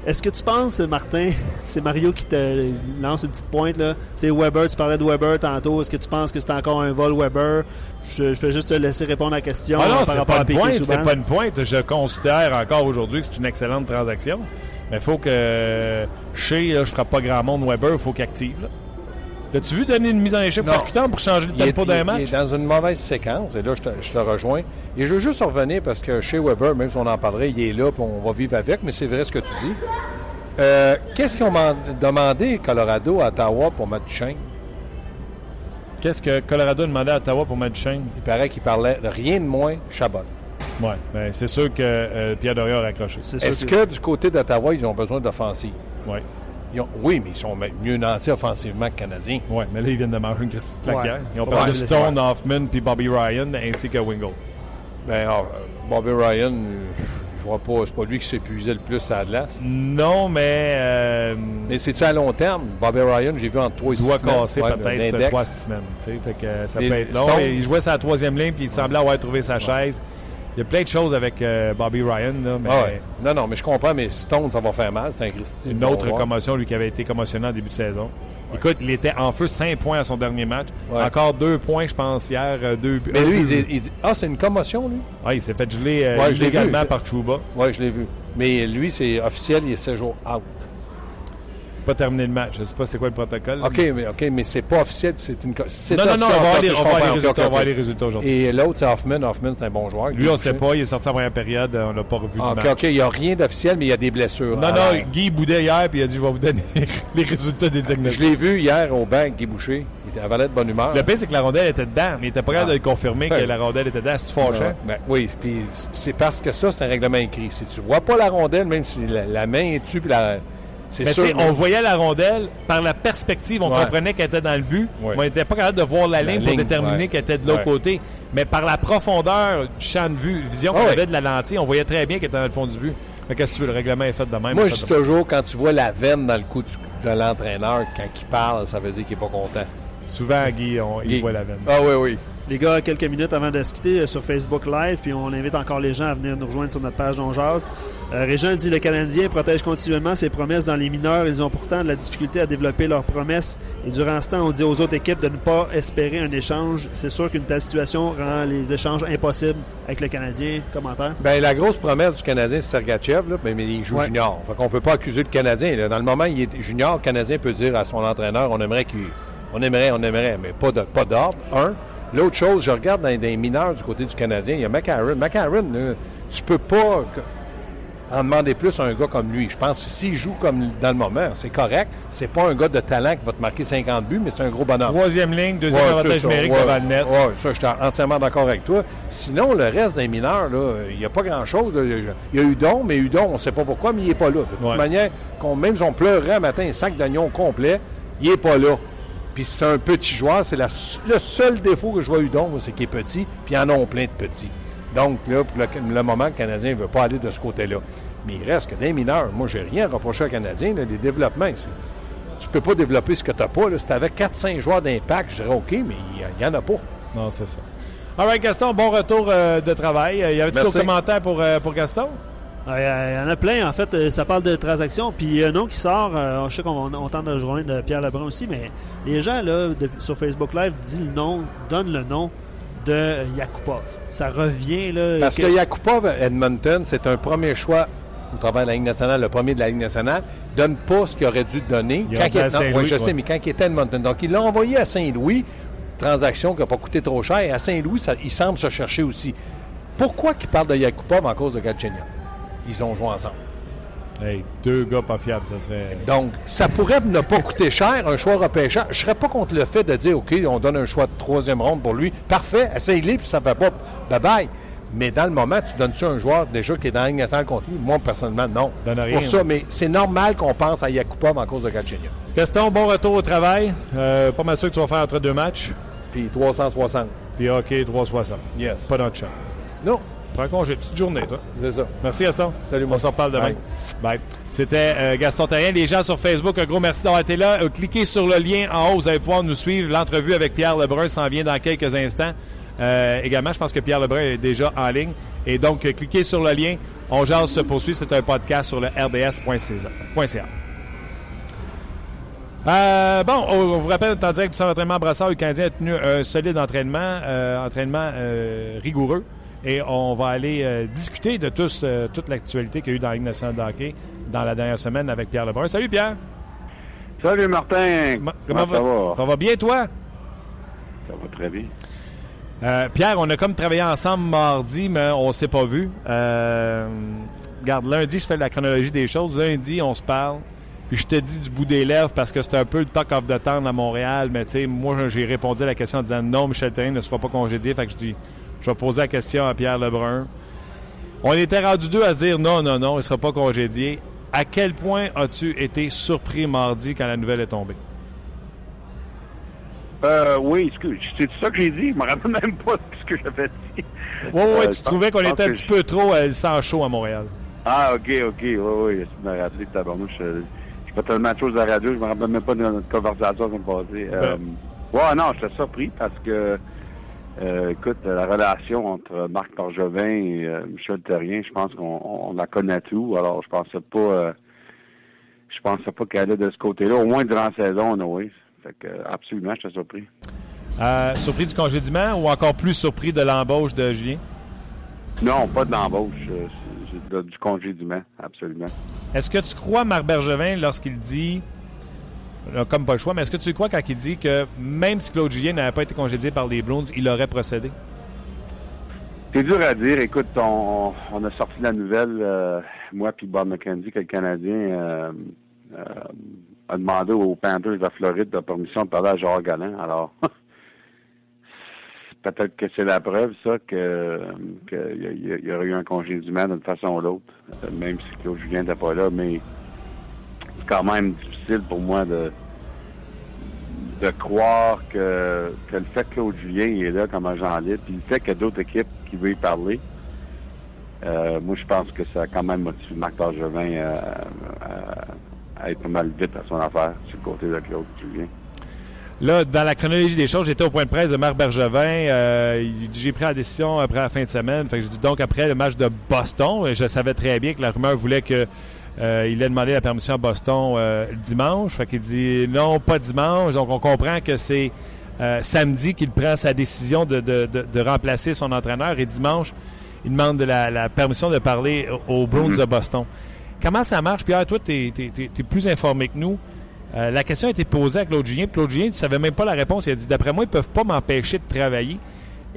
est-ce que tu penses, Martin, c'est Mario qui te lance une petite pointe, là? Tu sais, Weber, tu parlais de Weber tantôt. Est-ce que tu penses que c'est encore un vol Weber? Je, je vais juste te laisser répondre à la question Ah non, c'est pas une pointe, c'est pas une pointe. Je considère encore aujourd'hui que c'est une excellente transaction. Mais il faut que euh, chez, là, je ferai pas grand monde Weber, il faut qu'il active. Là. As-tu vu donner une mise en échec Non. percutante pour changer le tempo d'un match? il est dans une mauvaise séquence, et là, je te, je te rejoins. Et je veux juste revenir parce que chez Weber, même si on en parlerait, il est là, puis on va vivre avec, mais c'est vrai ce que tu dis. Euh, Qu'est-ce qu'ils ont man- demandé Colorado à Ottawa pour mettre Duchesne? Qu'est-ce que Colorado a demandé à Ottawa pour mettre Duchesne? Il paraît qu'il parlait de rien de moins Chabot. Ouais, ben, c'est sûr que euh, Pierre Dorion a raccroché. C'est sûr Est-ce que du côté d'Ottawa, ils ont besoin d'offensive? Ont- Oui, mais ils sont me- mieux nantis offensivement que Canadiens. Ouais, mais là, ils viennent de manger une petite claquière. Ouais. Ils ont Ouais, perdu Stone, Hoffman puis Bobby Ryan ainsi que Wingle. Ben, ah, Bobby Ryan, euh, je vois pas. C'est pas lui qui s'épuisait le plus à la glace. Non, mais. Euh, mais c'est-tu à long terme? Bobby Ryan, j'ai vu en 3 et 6 doit semaines. casser Ouais, peut-être l'index. 3 6 semaines. Fait que ça Les peut être long. Mais il jouait sa troisième ligne puis il semblait avoir trouvé sa chaise. Il y a plein de choses avec euh, Bobby Ryan, là, mais Ah ouais. Non, non, mais je comprends, mais Stone, ça va faire mal. C'est un Christy. une autre commotion, lui qui avait été commotionné en début de saison. Écoute, il était en feu 5 points à son dernier match. Ouais. Encore 2 points, je pense, hier. euh, Deux, Mais lui, il dit, il dit- Ah, c'est une commotion, lui? Ouais, il s'est fait geler euh, je vu. par Chuba. Oui, je l'ai vu. Mais lui, c'est officiel, il est 7 jours out. Pas terminé le match. Je sais pas c'est quoi le protocole. OK, mais, OK, mais c'est pas officiel, c'est une. Non, non, non, on va voir ok, les, je on va résultats, les aujourd'hui. Et l'autre, c'est Hoffman. Hoffman, c'est un bon joueur. Lui, on ne sait pas. Il est sorti en première période. On l'a pas revu OK, match. OK, il n'y a rien d'officiel, mais il y a des blessures. Non, non, Guy boudait hier puis il a dit Je vais vous donner les résultats des Je diagnostics. l'ai vu hier au banc, Guy Boucher. Il avait l'air de bonne humeur. Le pire, c'est que la rondelle était dedans, mais il était pas capable Ah. de confirmer que la rondelle était dedans. C'est-tu fâchant? Ben, oui, puis c'est parce que ça, c'est un règlement écrit. Si tu vois pas la rondelle, même si la, la main est dessus, puis la. C'est Mais tu sûr. sais, on voyait la rondelle par la perspective, on Ouais. comprenait qu'elle était dans le but, Ouais. on n'était pas capable de voir la, La ligne pour déterminer ouais. qu'elle était de l'autre côté. Mais par la profondeur du champ de vue, vision qu'on Ouais. avait de la lentille, on voyait très bien qu'elle était dans le fond du but. Mais qu'est-ce que tu veux, le règlement est fait de même. Moi, je dis toujours, quand tu vois la veine dans le cou de l'entraîneur, quand il parle, ça veut dire qu'il n'est pas content. Souvent, Guy, on, il Guy. voit la veine. Ah oui, oui. Les gars, quelques minutes avant de se quitter euh, sur Facebook Live, puis on invite encore les gens à venir nous rejoindre sur notre page d'On Jazz. Euh, Régent dit le Canadien protège continuellement ses promesses dans les mineurs. Ils ont pourtant de la difficulté à développer leurs promesses. Et durant ce temps, on dit aux autres équipes de ne pas espérer un échange. C'est sûr qu'une telle situation rend les échanges impossibles avec le Canadien. Commentaire? Ben, la grosse promesse du Canadien, c'est Sergachev, là, mais, mais il joue Ouais. junior. Fait qu'on peut pas accuser le Canadien. là. Dans le moment où il est junior, le Canadien peut dire à son entraîneur on aimerait qu'il. On aimerait, on aimerait, mais pas de pas d'ordre. Un. L'autre chose, je regarde dans, dans les mineurs du côté du Canadien, il y a McCarron. McCarron, là, tu peux pas en demander plus à un gars comme lui. Je pense que s'il joue comme dans le moment, c'est correct. C'est pas un gars de talent qui va te marquer 50 buts, mais c'est un gros bonhomme. Troisième ligne, deuxième Ouais, avantage numérique Ouais, devant le net. ouais, ça, je suis entièrement d'accord avec toi. Sinon, le reste des mineurs, il n'y a pas grand-chose. Il y a Udon, mais Udon, on ne sait pas pourquoi, mais il n'est pas là. De toute Ouais. manière, qu'on, même si on pleurait un matin un sac d'oignons complet, il n'est pas là. Puis c'est un petit joueur. C'est la- le seul défaut que je vois Udon, c'est qu'il est petit, puis ils en ont plein de petits. Donc, là, pour le, le moment, le Canadien ne veut pas aller de ce côté-là. Mais il reste que des mineurs. Moi, j'ai rien à reprocher au Canadien. là. les développements, c'est tu peux pas développer ce que tu n'as pas. Là. Si tu avais 4-5 joueurs d'impact, je dirais OK, mais il n'y en a pas. Non, c'est ça. All right, Gaston, bon retour euh, de travail. Euh, Y avait-tu d'autres commentaires pour, euh, pour Gaston? Euh, Il y en a plein. En fait, euh, ça parle de transactions. Puis il y a un nom qui sort. euh, je sais qu'on on tente de rejoindre euh, Pierre Lebrun aussi, mais les gens là de- sur Facebook Live disent le nom, donnent le nom de Yakupov. Ça revient là. Parce que- que Yakupov Edmonton, c'est un premier choix au travers de la Ligue nationale, le premier de la Ligue nationale, donne pas ce qu'il aurait dû donner. Il Quand non, je sais, mais quand il était à Edmonton. Donc, il l'a envoyé à Saint-Louis, transaction qui n'a pas coûté trop cher. Et à Saint-Louis, ça- il semble se chercher aussi. Pourquoi qu'il parle de Yakupov en cause de Galchenyuk? Ils ont joué ensemble. Hey, deux gars pas fiables, ça serait. Donc, ça pourrait ne pas coûter cher, un choix repêcheur. Je serais pas contre le fait de dire, OK, on donne un choix de troisième ronde pour lui. Parfait, essaye-le, puis ça ne fait pas. Bye-bye. Mais dans le moment, tu donnes-tu un joueur déjà qui est dans la nationale contre lui? Moi, personnellement, non. Donne rien, Pour ça, mais c'est normal qu'on pense à Yakupov en cause de Galchenyuk. Gaston, bon retour au travail. Euh, pas mal sûr que tu vas faire entre deux matchs. Puis 360. Puis OK, 360. Yes. Pas notre chat. Non, Prends congé. Petite journée, toi. c'est ça. Merci, Gaston. Salut, On moi. s'en reparle demain. Bye. Bye. C'était euh, Gaston Terrien. Les gens sur Facebook, un gros merci d'avoir été là. Euh, cliquez sur le lien en haut. Vous allez pouvoir nous suivre. L'entrevue avec Pierre Lebrun s'en vient dans quelques instants. Euh, également, je pense que Pierre Lebrun est déjà en ligne. Et donc, cliquez sur le lien. On jase se poursuit. C'est un podcast sur le rds.ca. Euh, bon, on, on vous rappelle, en direct du centre d'entraînement Brassard, le Canadien a tenu un solide entraînement, euh, entraînement euh, rigoureux. Et on va aller euh, discuter de tous, euh, toute l'actualité qu'il y a eu dans la Ligue nationale de hockey dans la dernière semaine avec Pierre Lebrun. Salut Pierre! Salut Martin. Ma- Comment, ça va? Ça va bien, toi? Ça va très bien. Euh, Pierre, on a comme travaillé ensemble mardi, mais on s'est pas vu. Euh, regarde, lundi, je fais la chronologie des choses. Lundi, on se parle. Puis je te dis du bout des lèvres parce que c'était un peu le talk of the town à Montréal. Mais tu sais, moi, j'ai répondu à la question en disant non, Michel Therrien ne sera pas congédié. Fait que je dis, je vais poser la question à Pierre Lebrun. On était rendu deux à se dire non, non, non, il ne sera pas congédié. À quel point as-tu été surpris mardi quand la nouvelle est tombée? Euh, oui, excuse, c'est ça que j'ai dit. Je me rappelle même pas ce que j'avais dit. Oui, oui, Euh, tu je trouvais qu'on était un petit je- peu trop euh, sans chaud à Montréal. Ah, ok, ok, oui, oui, tu m'as rappelé, tabarnouche. euh, J'ai pas tellement de choses à la radio, je me rappelle même pas de notre conversation qu'on passée. Euh, ouais, non, j'étais surpris parce que, euh, écoute, la relation entre Marc Pargevin et euh, Michel Terrien, je pense qu'on on la connaît tout, alors je pensais pas, euh, je pensais pas qu'elle allait de ce côté-là, au moins durant la saison, oui. Fait que, absolument, j'étais surpris. Surpris du congédiement ou encore plus surpris de l'embauche de Julien? Non, pas de l'embauche, du congédiement, absolument. Est-ce que tu crois Marc Bergevin lorsqu'il dit, comme pas le choix, mais est-ce que tu crois quand il dit que même si Claude Julien n'avait pas été congédié par les Bruins, il aurait procédé? C'est dur à dire. Écoute, on, a sorti la nouvelle, euh, moi puis Bob McKenzie, que le Canadien euh, euh, a demandé aux Panthers de Floride la permission de parler à Jean Galland. Alors, peut-être que c'est la preuve, ça, que qu'il y, aurait eu un congédiement d'une façon ou l'autre, euh, même si Claude Julien n'était pas là. Mais c'est quand même pour moi de de croire que, que le fait que Claude Julien est là comme agent libre, puis le fait qu'il y a d'autres équipes qui veulent y parler, euh, moi je pense que ça a quand même motivé Marc Bergevin euh, à, être mal vite à son affaire sur le côté de Claude Julien. Là, dans la chronologie des choses, j'étais au point de presse de Marc Bergevin. euh, j'ai pris la décision après la fin de semaine. Fait que je dis donc après le match de Boston, je savais très bien que la rumeur voulait que euh, il ait demandé la permission à Boston euh, le dimanche. Fait qu'il dit non, pas dimanche. Donc on comprend que c'est euh, samedi qu'il prend sa décision de, de- de- de remplacer son entraîneur et dimanche, il demande de la, la permission de parler aux Bruins de Boston. Comment ça marche? Pierre, toi, tu es, plus informé que nous. La question a été posée à Claude Julien. Claude Julien ne savait même pas la réponse. Il a dit D'après moi, ils ne peuvent pas m'empêcher de travailler.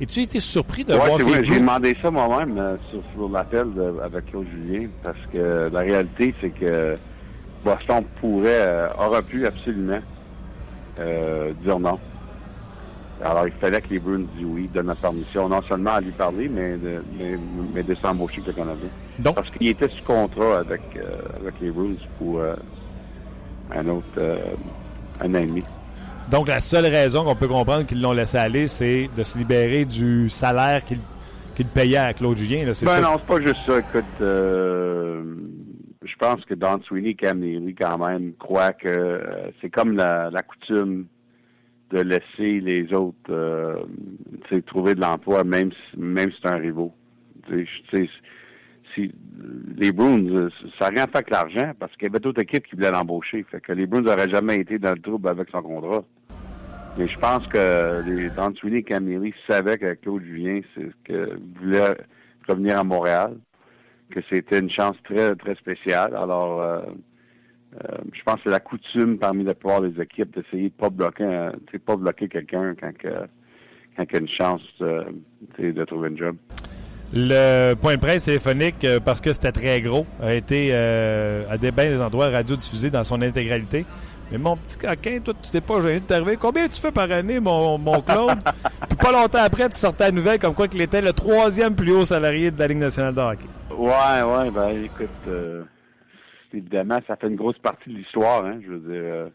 Et tu as été surpris de Ouais, voir vrai, les j'ai demandé ça moi-même euh, sur, sur l'appel avec Claude Julien, parce que la réalité, c'est que Boston pourrait, euh, aurait pu absolument euh, dire non. Alors, il fallait que les Bruins disent oui, donnent la permission, non seulement à lui parler, mais de, mais, mais de s'embaucher avec le Canadien. Donc, Parce qu'il était sous contrat avec, avec les Bruins pour un autre, un an et demi. Donc, la seule raison qu'on peut comprendre qu'ils l'ont laissé aller, c'est de se libérer du salaire qu'il qu'il payait à Claude Julien. là, C'est Ben ça? non, c'est pas juste ça. Écoute, euh, je pense que Don Sweeney, Cam quand même, croit que euh, c'est comme la, la coutume de laisser les autres euh, trouver de l'emploi, même si, même si c'est un rivaux. Tu sais, je- tu sais, si, les Bruins, ça n'a rien fait avec l'argent, parce qu'il y avait d'autres équipes qui voulaient l'embaucher. Fait que les Bruins n'auraient jamais été dans le trouble avec son contrat. Mais je pense que les Sweeney et Cam Neely savaient que Claude Julien voulait revenir à Montréal, que c'était une chance très très spéciale. Alors, euh, euh, je pense que c'est la coutume parmi la plupart des équipes d'essayer de pas bloquer, pas bloquer quelqu'un quand quand il y a une chance euh, de trouver un job. Le point de presse téléphonique, parce que c'était très gros, a été à des, bien des endroits radiodiffusé dans son intégralité. Mais mon petit coquin, toi, tu t'es pas gêné de t'arriver. Combien tu fais par année, mon, mon Claude? Puis pas longtemps après, tu sortais la nouvelle comme quoi qu'il était le troisième plus haut salarié de la Ligue nationale de hockey. Ouais, ouais, ben écoute, euh, évidemment, ça fait une grosse partie de l'histoire, hein. Je veux dire, euh,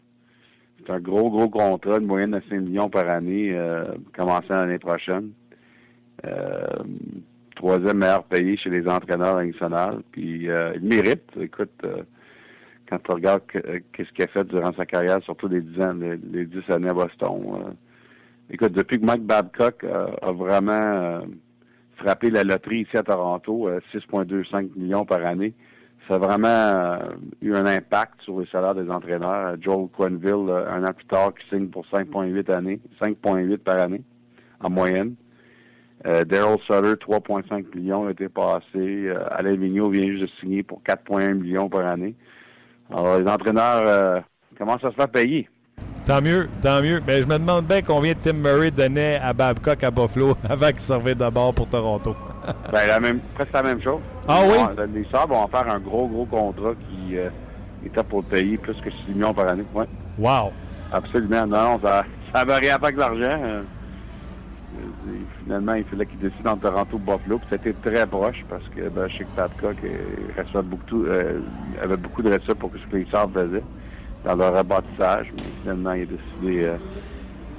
c'est un gros, gros contrat, une moyenne de 5 millions par année, euh, commençant l'année prochaine. Euh, troisième meilleur payé chez les entraîneurs nationaux. Puis il mérite, écoute, quand tu regardes euh, qu'est-ce qu'il a fait durant sa carrière, surtout les dix ans, les, les dix années à Boston. euh, écoute, depuis que Mike Babcock a vraiment euh, frappé la loterie ici à Toronto, euh, 6,25 millions par année, ça a vraiment eu un impact sur les salaires des entraîneurs. Joel Quenville, un an plus tard, qui signe pour 5,8 années, 5,8 par année en moyenne. Daryl Sutter, 3,5 millions a été passé. Alain Vigneault vient juste de signer pour 4,1 millions par année. Alors, les entraîneurs euh, commencent à se faire payer? Tant mieux, tant mieux. Mais je me demande bien combien Tim Murray donnait à Babcock à Buffalo avant qu'il servait d'abord pour Toronto. Ben, la même, presque la même chose. Ah oui? Les Sabres vont faire un gros, gros contrat qui euh, était pour le payer plus que 6 millions par année. Ouais, Wow! absolument. Non, ça ça va rien faire avec l'argent. Euh, euh, finalement, il fallait qu'ils décident entre Toronto et Buffalo. Puis c'était très proche parce que ben, je sais que Babcock euh, beaucoup, euh, avait beaucoup de respect pour ce que les Sabres faisaient dans leur rebâtissage. Mais finalement, il a décidé euh,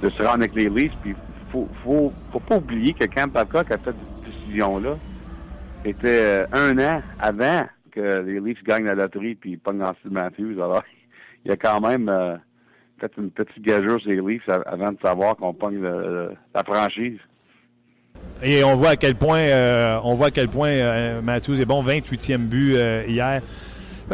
de se rendre avec les Leafs. Puis faut, faut, faut pas oublier que quand Babcock a fait cette décision-là, c'était euh, un an avant que les Leafs gagnent la loterie puis pognent Matthews. Alors, il y a quand même fait une petite gageure sur les Leafs avant de savoir qu'on pogne la franchise. Et on voit à quel point, euh, on voit à quel point euh, Matthews est bon. 28e but euh, hier.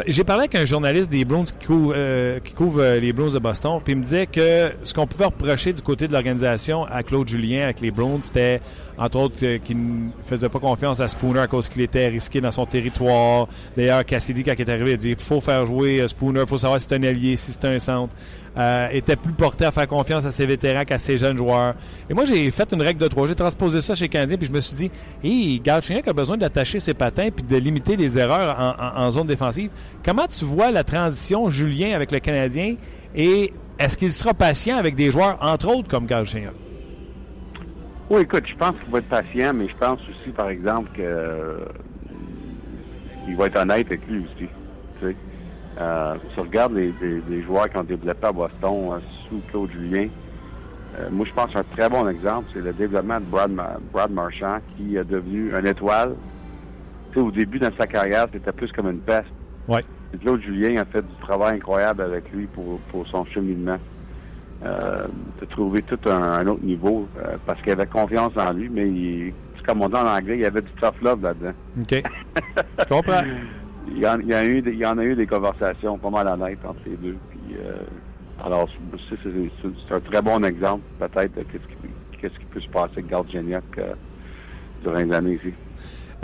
J'ai parlé avec un journaliste des Bruins qui couvre, euh, qui couvre les Bruins de Boston, puis il me disait que ce qu'on pouvait reprocher du côté de l'organisation à Claude Julien avec les Bruins, c'était entre autres euh, qu'il ne faisait pas confiance à Spooner à cause qu'il était risqué dans son territoire. D'ailleurs, Cassidy, quand il est arrivé, il a dit faut faire jouer euh, Spooner, faut savoir si c'est un allié, si c'est un centre. Euh, était plus porté à faire confiance à ses vétérans qu'à ses jeunes joueurs. Et moi, j'ai fait une règle de trois. J'ai transposé ça chez Canadien, puis je me suis dit, hey, Galchenyuk a besoin d'attacher ses patins puis de limiter les erreurs en zone défensive. Comment tu vois la transition, Julien, avec le Canadien? Et est-ce qu'il sera patient avec des joueurs, entre autres, comme Galchenyuk? Oui, écoute, je pense qu'il va être patient, mais je pense aussi, par exemple, que euh, il va être honnête avec lui aussi. Tu sais. Euh, si tu regardes les, les- les joueurs qui ont développé à Boston euh, sous Claude Julien, euh, moi, je pense qu'un très bon exemple, c'est le développement de Brad, Ma- Brad Marchand, qui est devenu un étoile. Tu sais, au début de sa carrière, c'était plus comme une peste. Ouais. Et Claude Julien a fait du travail incroyable avec lui pour, pour son cheminement. Euh, de trouver tout un, un autre niveau euh, parce qu'il avait confiance en lui, mais il, comme on dit en anglais, il y avait du tough love là-dedans. OK. Je comprends. Il y, en, il y a eu, des- il y en a eu des conversations pas mal honnêtes entre les deux. Puis, euh, alors, c'est, un très bon exemple, peut-être, de qu'est-ce qui, peut se passer avec Garde euh, durant les années ici.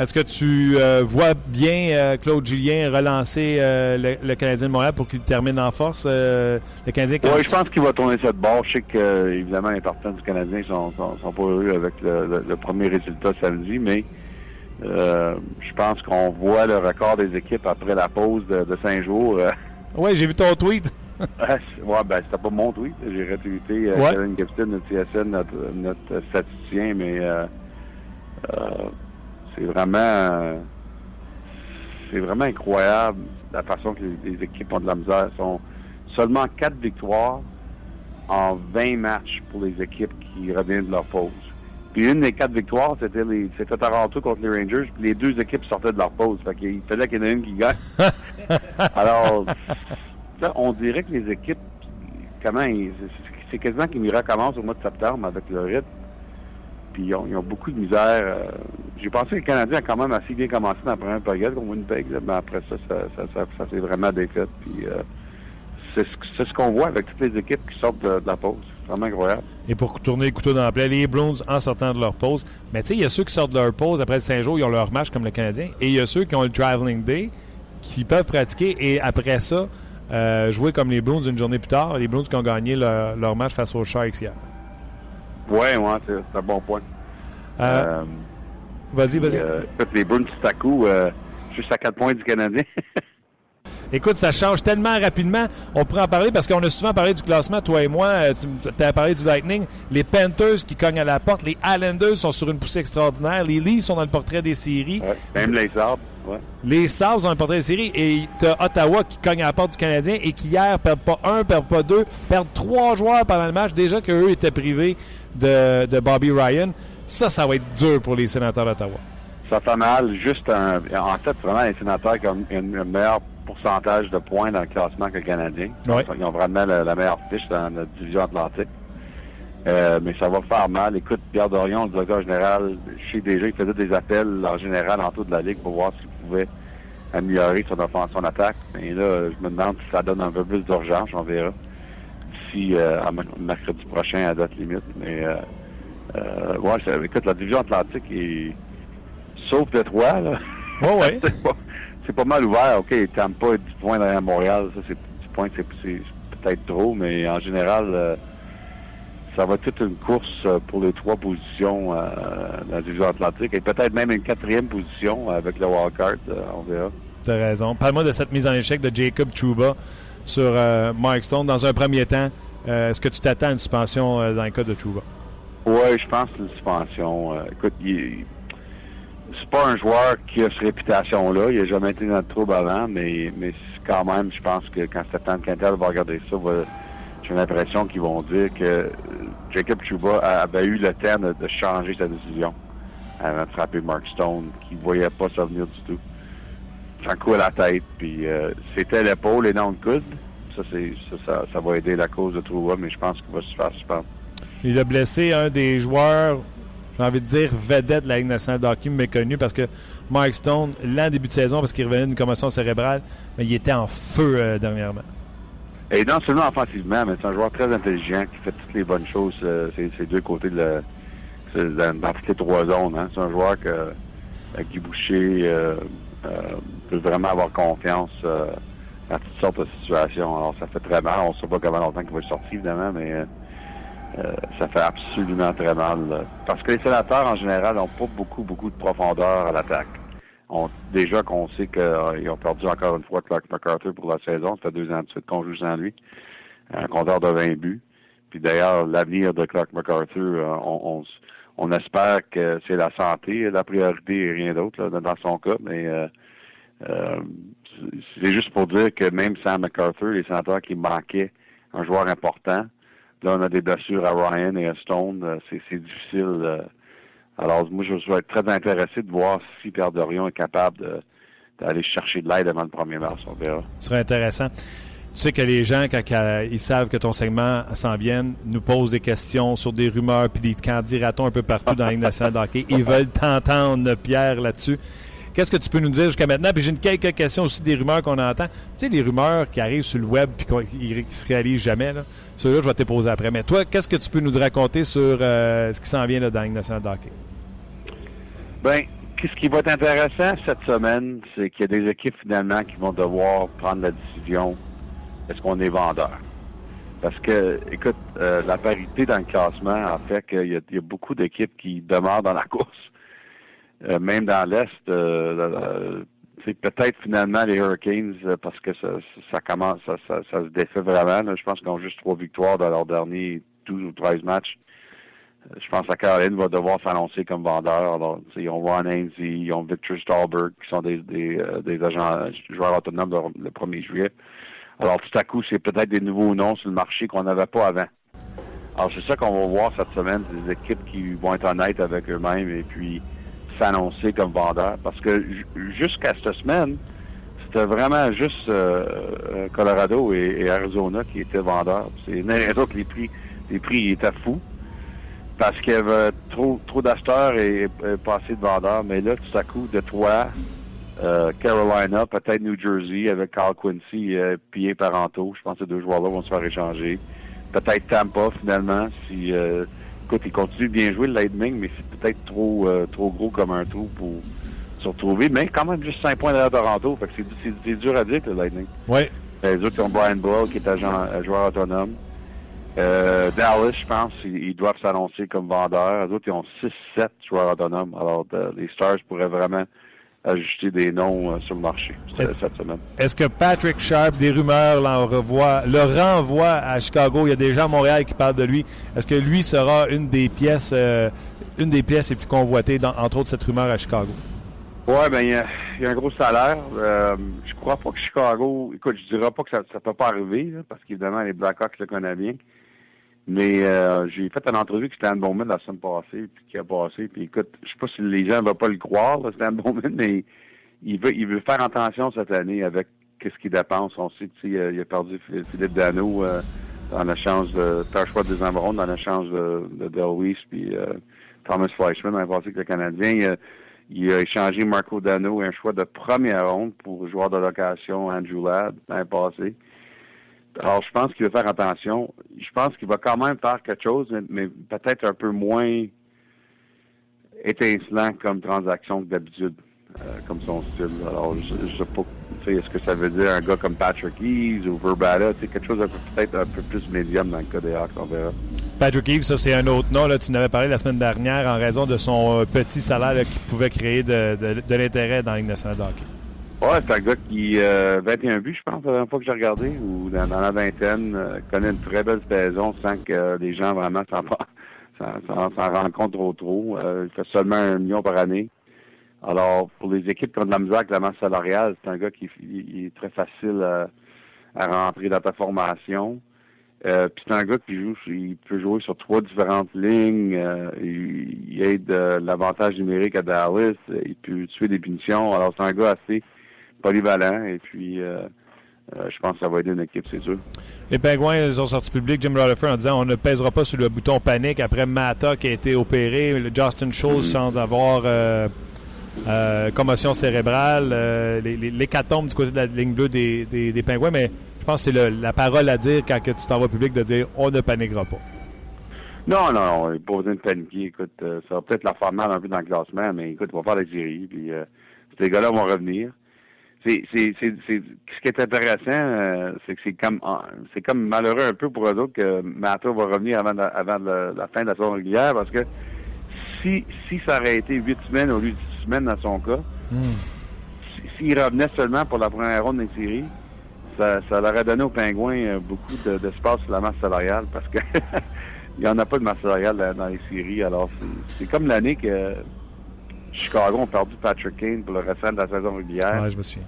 Est-ce que tu euh, vois bien euh, Claude Julien relancer euh, le, le Canadien de Montréal pour qu'il termine en force? le Canadien Oui, je pense qu'il va tourner cette barre. Je sais que, évidemment, les partisans du Canadien sont, sont, sont pas heureux avec le, le- le premier résultat samedi, mais je pense qu'on voit le record des équipes après la pause de, de cinq jours. Ouais, j'ai vu ton tweet. Ouais, ben, c'était pas mon tweet. J'ai retweeté. Kevin Gibson, notre CSN, notre, notre statisticien, mais c'est vraiment euh, c'est vraiment incroyable la façon que les, les équipes ont de la misère. sont seulement quatre victoires en 20 matchs pour les équipes qui reviennent de leur pause. Puis une des quatre victoires, c'était les c'était Toronto contre les Rangers, puis les deux équipes sortaient de leur pause. Fait qu'il fallait qu'il y en ait une qui gagne. Alors, on dirait que les équipes, comment ils- c'est- c'est quasiment qu'ils recommencent au mois de septembre avec le rythme. Puis ils ont, ils ont beaucoup de misère. euh, J'ai pensé que le Canadien a quand même assez bien commencé dans la première période contre Winnipeg, là, mais après ça, ça, ça, ça, ça s'est vraiment défait. Puis euh, c'est ce, qu'on voit avec toutes les équipes qui sortent de, de la pause. C'est vraiment incroyable. Et pour tourner le couteau dans la plaie, les Bruins en sortant de leur pause. Mais tu sais, il y a ceux qui sortent de leur pause après cinq jours, ils ont leur match comme le Canadien. Et il y a ceux qui ont le traveling day, qui peuvent pratiquer et après ça, euh, jouer comme les Bruins une journée plus tard. Les Bruins qui ont gagné leur, leur match face aux Sharks hier. Ouais, ouais, c'est c'est un bon point. Euh, Euh, vas-y, vas-y. euh, écoute, les Bruins, tout à coup, euh, juste à quatre points du Canadien. Écoute, ça change tellement rapidement. On pourrait en parler parce qu'on a souvent parlé du classement, toi et moi. Euh, Tu as parlé du Lightning. Les Panthers qui cognent à la porte. Les Islanders sont sur une poussée extraordinaire. Les Leafs sont dans le portrait des séries. Ouais, même les Sabres. Ouais. Les Sabres ont un portrait des séries. Et tu as Ottawa qui cogne à la porte du Canadien et qui hier perdent pas un, perdent pas deux, perdent trois joueurs pendant le match. Déjà qu'eux étaient privés de, de Bobby Ryan. Ça, ça va être dur pour les sénateurs d'Ottawa. Ça fait mal. Juste un, en fait, vraiment, les sénateurs qui ont un meilleur pourcentage de points dans le classement que le Canadien. Ouais. Ils ont vraiment la, la meilleure fiche dans la division atlantique. Euh, mais ça va faire mal. Écoute, Pierre Dorion, le directeur général, sais déjà, il faisait des appels en général en tout de la Ligue pour voir s'il pouvait améliorer son offense, son attaque. Mais là, je me demande si ça donne un peu plus d'urgence, on verra. D'ici euh, mercredi prochain à date limite. Mais euh, euh, ouais, ça- écoute, la division atlantique est sauf Détroit, là. Ouais. c'est pas, c'est pas mal ouvert. OK, Tampa est 10 points derrière Montréal. Ça, c'est 10 points, c'est, c'est peut-être trop, mais en général, euh, ça va être toute une course euh, pour les trois positions euh, dans la division atlantique et peut-être même une quatrième position avec le wildcard. on verra. T'as raison. Parle-moi de cette mise en échec de Jacob Trouba sur Mark Stone. Dans un premier temps, est-ce que tu t'attends à une suspension dans le cas de Trouba? Oui, je pense que une suspension. Euh, écoute, c'est pas un joueur qui a cette réputation-là. Il a jamais été dans le trouble avant, mais, mais quand même, je pense que quand Stéphane Quintal va regarder ça, j'ai l'impression qu'ils vont dire que Jacob Chuba avait eu le temps de, changer sa décision avant de frapper Mark Stone, qui ne voyait pas ça venir du tout. un coup à la tête, puis euh, c'était l'épaule et non le coude. Ça, c'est, ça, ça, va aider la cause de Trouba, mais je pense qu'il va se faire suspendre. Il a blessé un des joueurs, j'ai envie de dire, vedette de la Ligue nationale de hockey méconnu parce que Mark Stone, l'an début de saison, parce qu'il revenait d'une commotion cérébrale, mais il était en feu euh, dernièrement. Et non seulement offensivement, mais c'est un joueur très intelligent qui fait toutes les bonnes choses. Euh, c'est deux côtés de la, dans, toutes les trois zones. Hein. C'est un joueur que euh, Guy Boucher euh, peut vraiment avoir confiance dans toutes sortes de situations. Alors ça fait très mal. On ne sait pas comment longtemps qu'il va sortir, évidemment, mais ça fait absolument très mal. Parce que les sénateurs, en général, n'ont pas beaucoup, beaucoup de profondeur à l'attaque déjà qu'on sait qu'ils euh, ont perdu encore une fois Clark MacArthur pour la saison. Ça fait deux ans de suite qu'on joue sans lui. Un compteur de 20 buts. Puis d'ailleurs, l'avenir de Clark MacArthur, euh, on, on, espère que c'est la santé, la priorité et rien d'autre dans son cas. Mais euh, c'est juste pour dire que même sans MacArthur, les sénateurs qui manquaient un joueur important, là on a des blessures à Ryan et à Stone. C'est difficile alors, moi, je vais être très intéressé de voir si Pierre Dorion est capable d'aller chercher de l'aide avant le 1er mars. On verra. Ce serait intéressant. Tu sais que les gens, quand ils savent que ton segment s'en vient, nous posent des questions sur des rumeurs puis des candidatons un peu partout dans la Ligue nationale de Ils veulent t'entendre, Pierre, là-dessus. Qu'est-ce que tu peux nous dire jusqu'à maintenant? Puis j'ai quelques questions aussi des rumeurs qu'on entend. Tu sais, les rumeurs qui arrivent sur le web puis qui ne se réalisent jamais, là. Ceux-là, je vais te poser après. Mais toi, qu'est-ce que tu peux nous raconter sur euh, ce qui s'en vient là, dans la Ligue nationale ben, ce qui va être intéressant cette semaine, c'est qu'il y a des équipes finalement qui vont devoir prendre la décision est-ce qu'on est vendeur? Parce que, écoute, euh, la parité dans le classement a fait qu'il y, a beaucoup d'équipes qui demeurent dans la course. Euh, même dans l'Est, euh, c'est peut-être finalement les Hurricanes, parce que ça, commence, ça, se défait vraiment. Je pense qu'ils ont juste trois victoires dans leurs derniers 12 ou 13 matchs. Je pense que Caroline va devoir s'annoncer comme vendeur. Alors, ils ont Ron Hainsey, ils ont Victor Stahlberg, qui sont des, des, euh, des agents joueurs autonomes le 1er juillet. Alors, tout à coup, c'est peut-être des nouveaux noms sur le marché qu'on n'avait pas avant. Alors, c'est ça qu'on va voir cette semaine, des équipes qui vont être honnêtes avec eux-mêmes et puis s'annoncer comme vendeurs. Parce que jusqu'à cette semaine, c'était vraiment juste euh, euh, Colorado et, Arizona qui étaient vendeurs. C'est une raison que les prix, les prix étaient fous parce qu'il y avait trop, trop d'acheteurs et, pas assez de vendeurs. Mais là, tout à coup, de toi, euh, Carolina, peut-être New Jersey avec Carl Quincy euh, Pierre Parenteau. Je pense que ces deux joueurs-là vont se faire échanger. Peut-être Tampa, finalement. Si, euh, écoute, ils continuent de bien jouer le Lightning, mais c'est peut-être trop euh, trop gros comme un trou pour se retrouver. Mais quand même, juste 5 points derrière Toronto. Fait que c'est dur à dire, le Lightning. Oui. Les autres, ont Brian Boyle, qui est agent, joueur autonome. Euh, Dallas, je pense, ils, doivent s'annoncer comme vendeurs. Les autres, ils ont 6-7 joueurs autonomes. Alors, euh, les Stars pourraient vraiment ajouter des noms euh, sur le marché cette semaine. Est-ce que Patrick Sharp, des rumeurs, revoit, le renvoie à Chicago? Il y a des gens à Montréal qui parlent de lui. Est-ce que lui sera une des pièces une des pièces les plus convoitées, dans, entre autres, cette rumeur à Chicago? Oui, ben il y, a un gros salaire. je crois pas que Chicago. Écoute, je dirais pas que ça ne peut pas arriver, parce qu'évidemment, les Blackhawks le connaissent bien. Mais euh, j'ai fait une entrevue avec Stan Bowman la semaine passée, puis qui a passé. Puis écoute, je sais pas si les gens ne vont pas le croire, là, Stan Bowman, mais il veut, il veut faire attention cette année avec qu'est-ce qu'il dépense. On sait qu'il il a perdu Philippe Dano euh, dans l'échange de Tarshwa des Ambrons, dans l'échange de, de Del puis euh, Thomas Fleischman l'année passé avec le Canadien. Il a, il a échangé Marco Dano un choix de première ronde pour joueur de location Andrew Ladd l'année passée. Alors, je pense qu'il va faire attention. Je pense qu'il va quand même faire quelque chose, mais, peut-être un peu moins étincelant comme transaction que d'habitude, euh, comme son style. Alors, je, ne sais pas, est-ce que ça veut dire un gars comme Patrick Eves ou Verbata, quelque chose peut-être un peu plus médium dans le cas des Hawks, on verra. Patrick Eves, ça c'est un autre nom. Là, tu en avais parlé la semaine dernière en raison de son euh, petit salaire qui pouvait créer de, l'intérêt dans la Ligue. Ouais, c'est un gâ qui, euh, 21 buts, je pense, la dernière fois que j'ai regardé, ou dans, la vingtaine, euh, connaît une très belle saison sans que les gens vraiment s'en s'en compte trop trop. Euh, il fait seulement un million par année. Alors, pour les équipes qui ont de la misère avec la masse salariale, c'est un gars qui est très facile à, rentrer dans ta formation. Euh, puis c'est un gars qui joue, il peut jouer sur trois différentes lignes. Euh, il, il aide euh, l'avantage numérique à Dallas. euh, Il peut tuer des punitions. Alors c'est un gars assez polyvalent. Et puis euh, euh, je pense que ça va aider une équipe, c'est sûr. Les Pingouins ils ont sorti public Jim Rutherford en disant on ne pèsera pas sur le bouton panique après Mata qui a été opéré, le Justin Schultz sans avoir euh, euh, commotion cérébrale, euh, les- les- l'hécatombe du côté de la ligne bleue des, des- des Pingouins, mais je pense que c'est la parole à dire quand que tu t'en vas public de dire on ne paniquera pas. Non, non, non, il n'y a pas besoin de paniquer. Écoute, ça va peut-être leur faire mal un peu dans le classement, mais écoute, on va faire la série. Puis euh, ces gars-là vont revenir. C'est, ce qui est intéressant, euh, c'est que c'est comme, ah, c'est comme malheureux un peu pour eux autres que Mata va revenir avant, la, avant la, fin de la saison régulière, parce que si, si ça aurait été huit semaines au lieu de six semaines dans son cas, si- s'il revenait seulement pour la première ronde des séries, ça, ça leur aurait donné aux Pingouins euh, beaucoup de- d'espace sur la masse salariale parce que il n'y en a pas de masse salariale dans, les séries. Alors, c'est comme l'année que Chicago ont perdu Patrick Kane pour le restant de la saison régulière. Ouais, je me souviens.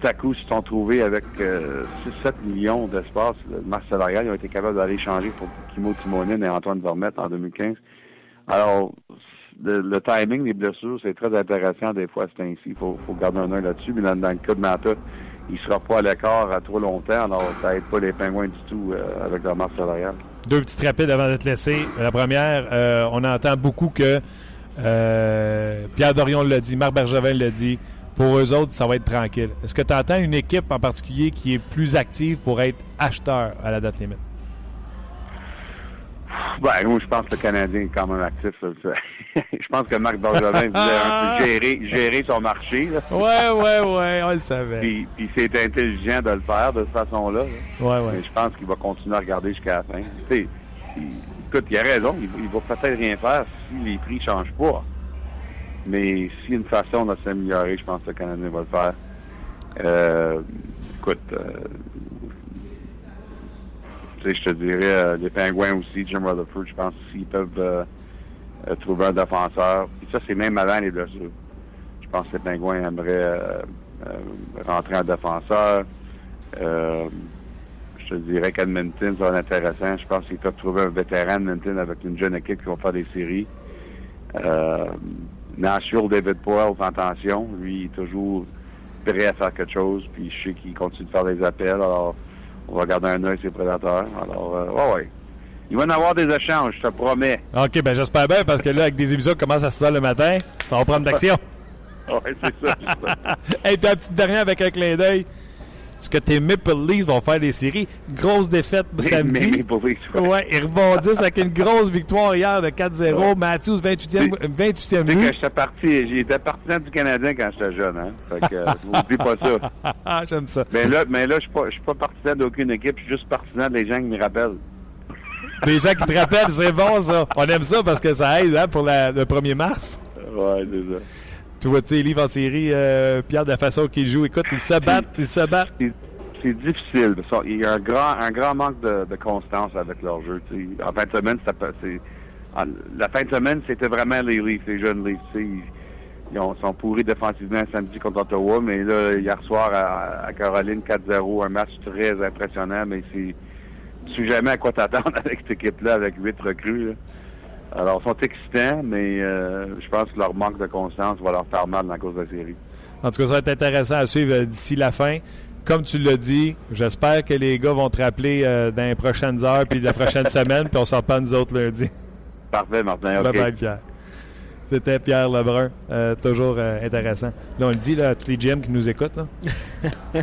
Tout à coup, ils se sont trouvés avec euh, 6-7 millions d'espace de masse salariale. Ils ont été capables d'aller changer pour Kimo Timonen et Antoine Vermette en 2015. Alors, le, le timing des blessures, c'est très intéressant des fois, c'est ainsi. Il faut, faut garder un œil là-dessus. Mais dans, dans le cas de Mata, il sera pas à l'écart à trop longtemps. Alors, ça aide pas les pingouins du tout euh, avec leur masse salariale. Deux petites rapides avant d'être laissé. La première, euh, on entend beaucoup que euh, Pierre Dorion l'a dit, Marc Bergevin l'a dit. Pour eux autres, ça va être tranquille. Est-ce que tu entends une équipe en particulier qui est plus active pour être acheteur à la date limite? Ben, moi, je pense que le Canadien est quand même actif. je pense que Marc Bergevin voulait un peu gérer, gérer son marché. Là. Ouais, ouais, ouais, on le savait. Puis, puis c'est intelligent de le faire de cette façon-là. là. Ouais, Mais ouais. je pense qu'il va continuer à regarder jusqu'à la fin. Tu sais, écoute, il a raison. Il, il va peut-être rien faire si les prix ne changent pas. Mais s'il y a une façon de s'améliorer, je pense que le Canadien va le faire. Euh, écoute, euh, je te dirais, euh, les Pingouins aussi, Jim Rutherford, je pense s'ils peuvent euh, euh, trouver un défenseur. Et ça, c'est même avant les blessures. Je pense que les Pingouins aimeraient rentrer en défenseur. Je te dirais qu'Edmonton, ça va être intéressant. Je pense qu'ils peuvent trouver un vétéran Edmonton avec une jeune équipe qui va faire des séries. Euh, Nashville, David fait attention. Lui, il est toujours prêt à faire quelque chose. Puis je sais qu'il continue de faire des appels. Alors, on va garder un œil sur ses prédateurs. Alors, euh, ouais, ouais. Il va y en avoir des échanges, je te promets. OK, ben j'espère bien parce que là, avec des émissions qui commencent à 6 heures le matin, ça va prendre d'action. Ouais, c'est ça. Et puis la petite dernière avec un clin d'œil. Est-ce que tes Maple Leafs vont faire des séries? Grosse défaite samedi. Vrai, ouais. Ouais, ils rebondissent avec une grosse victoire hier de 4-0. Ouais. Matthews, 28e, 28e Tu sais que but. j'étais parti, j'étais partisan du Canadien quand j'étais jeune, hein. Fait que, je vous dis pas ça. Ah, j'aime ça. Mais là, mais là, je suis pas, je suis pas partisan d'aucune équipe, je suis juste partisan des gens qui me rappellent. Des gens qui te rappellent, c'est bon ça. On aime ça parce que ça aide hein, pour la- le 1er mars. Ouais, c'est ça. Tu vois-tu les livres en série, euh, Pierre, de la façon qu'ils jouent? Écoute, ils se battent, ils se battent. C'est- difficile. qu'il y a un grand, un grand manque de, constance avec leur jeu. tu. En fin de semaine, la fin de semaine, c'était vraiment les Leafs, les jeunes Leafs. tu. Ils, ont- sont pourris défensivement samedi contre Ottawa, mais là, hier soir à, Caroline 4-0, un match très impressionnant, mais c'est tu sais jamais à quoi t'attendre avec cette équipe-là, avec huit recrues. Alors, ils sont excitants, mais euh, je pense que leur manque de constance va leur faire mal dans la course de la série. En tout cas, ça va être intéressant à suivre euh, d'ici la fin. Comme tu l'as dit, j'espère que les gars vont te rappeler euh, dans les prochaines heures puis la prochaine semaine, puis on s'en reparle nous autres lundi. Parfait, Martin. OK. Bye bye, Pierre. C'était Pierre Lebrun. Euh, toujours euh, intéressant. Là, on le dit là, à tous les GM qui nous écoutent. là.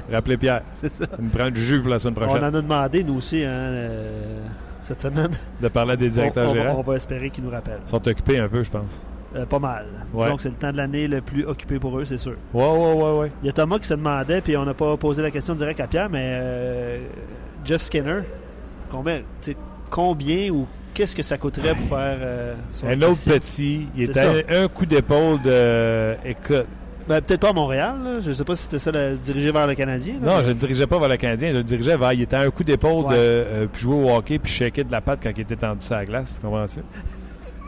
Rappelez Pierre. C'est ça. Il me prend du jus pour la semaine On prochaine en a demandé, nous aussi, hein, euh, cette semaine. de parler à des directeurs on gérants? on va espérer qu'ils nous rappellent. Ils sont occupés un peu, je pense. Euh, pas mal. Ouais. Disons que c'est le temps de l'année le plus occupé pour eux, c'est sûr. Ouais, ouais, ouais, ouais. Il y a Thomas qui se demandait, puis on n'a pas posé la question direct à Pierre, mais euh, Jeff Skinner, combien, tu sais, combien ou qu'est-ce que ça coûterait pour faire euh, son Un autre petit, il C'est était un, un coup d'épaule de. Écoute, Ben, Peut-être pas à Montréal, là. je sais pas si c'était ça, la- dirigé vers le Canadien. là, non, mais- je ne dirigeais pas vers le Canadien, je le dirigeais vers. Il était à un coup d'épaule Ouais. de. euh, puis jouer au hockey, puis shaker de la patte quand il était tendu sur la glace. Tu comprends-tu?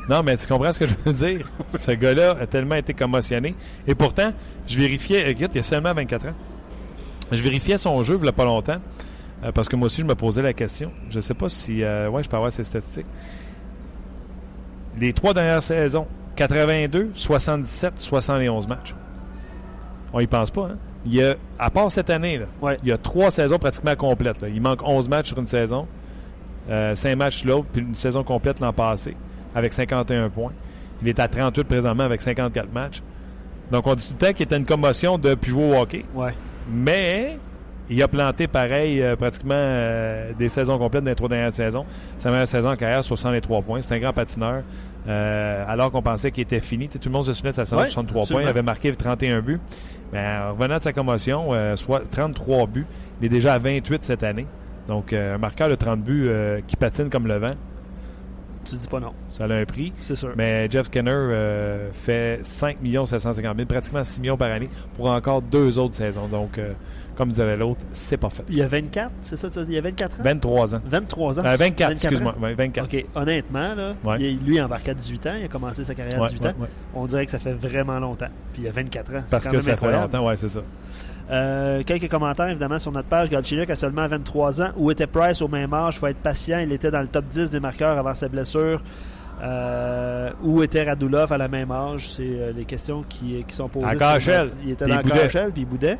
Non, mais tu comprends ce que je veux dire? Ce gars-là a tellement été commotionné. Et pourtant, je vérifiais. Écoute, il a seulement 24 ans. Je vérifiais son jeu il y a pas longtemps. Euh, parce que moi aussi, je me posais la question. Je ne sais pas si. euh, ouais, je peux avoir ces statistiques. Les trois dernières saisons 82, 77, 71 matchs. On y pense pas, hein? Il y a, à part cette année, là, Ouais. il y a trois saisons pratiquement complètes. là. Il manque 11 matchs sur une saison, euh, 5 matchs l'autre, puis une saison complète l'an passé, avec 51 points. Il est à 38 présentement avec 54 matchs. Donc, on dit tout le temps qu'il était une commotion de plus jouer au hockey. Ouais. Mais il a planté pareil euh, pratiquement euh, des saisons complètes dans les trois dernières saisons. Sa meilleure saison en carrière, 63 points. C'est un grand patineur. Euh, alors qu'on pensait qu'il était fini. Tout le monde se souvenait de sa saison Ouais, de 63 absolument. points. Il avait marqué 31 buts. Mais en revenant de sa commotion, soit 33 buts. Il est déjà à 28 cette année. Donc, un marqueur de 30 buts qui patine comme le vent, Tu dis pas non, ça a un prix. c'est sûr. Mais Jeff Skinner euh, fait 5 750 000, pratiquement 6 millions par année pour encore deux autres saisons. Donc, euh, comme disait l'autre, c'est pas fait. Il y a 24, c'est ça? Il y a 24 ans? 23 ans. 23 ans? Euh, 24, 24 excuse-moi. ans? Ouais, 24. OK, honnêtement, là, Ouais. il- lui, il embarqué à 18 ans. Il a commencé sa carrière à Ouais, 18 ouais, ans. On dirait que ça fait vraiment longtemps. Puis il a 24 ans. Parce quand que même ça incroyable. fait longtemps, ouais, c'est ça. Euh, quelques commentaires, évidemment, sur notre page. Galchenyuk a seulement 23 ans. Où était Price au même âge? Il faut être patient. Il était dans le top 10 des marqueurs avant sa blessure. Euh, où était Radulov à la même âge? C'est euh, les questions qui, qui sont posées. À notre- Il était dans. Carochel, puis il boudait.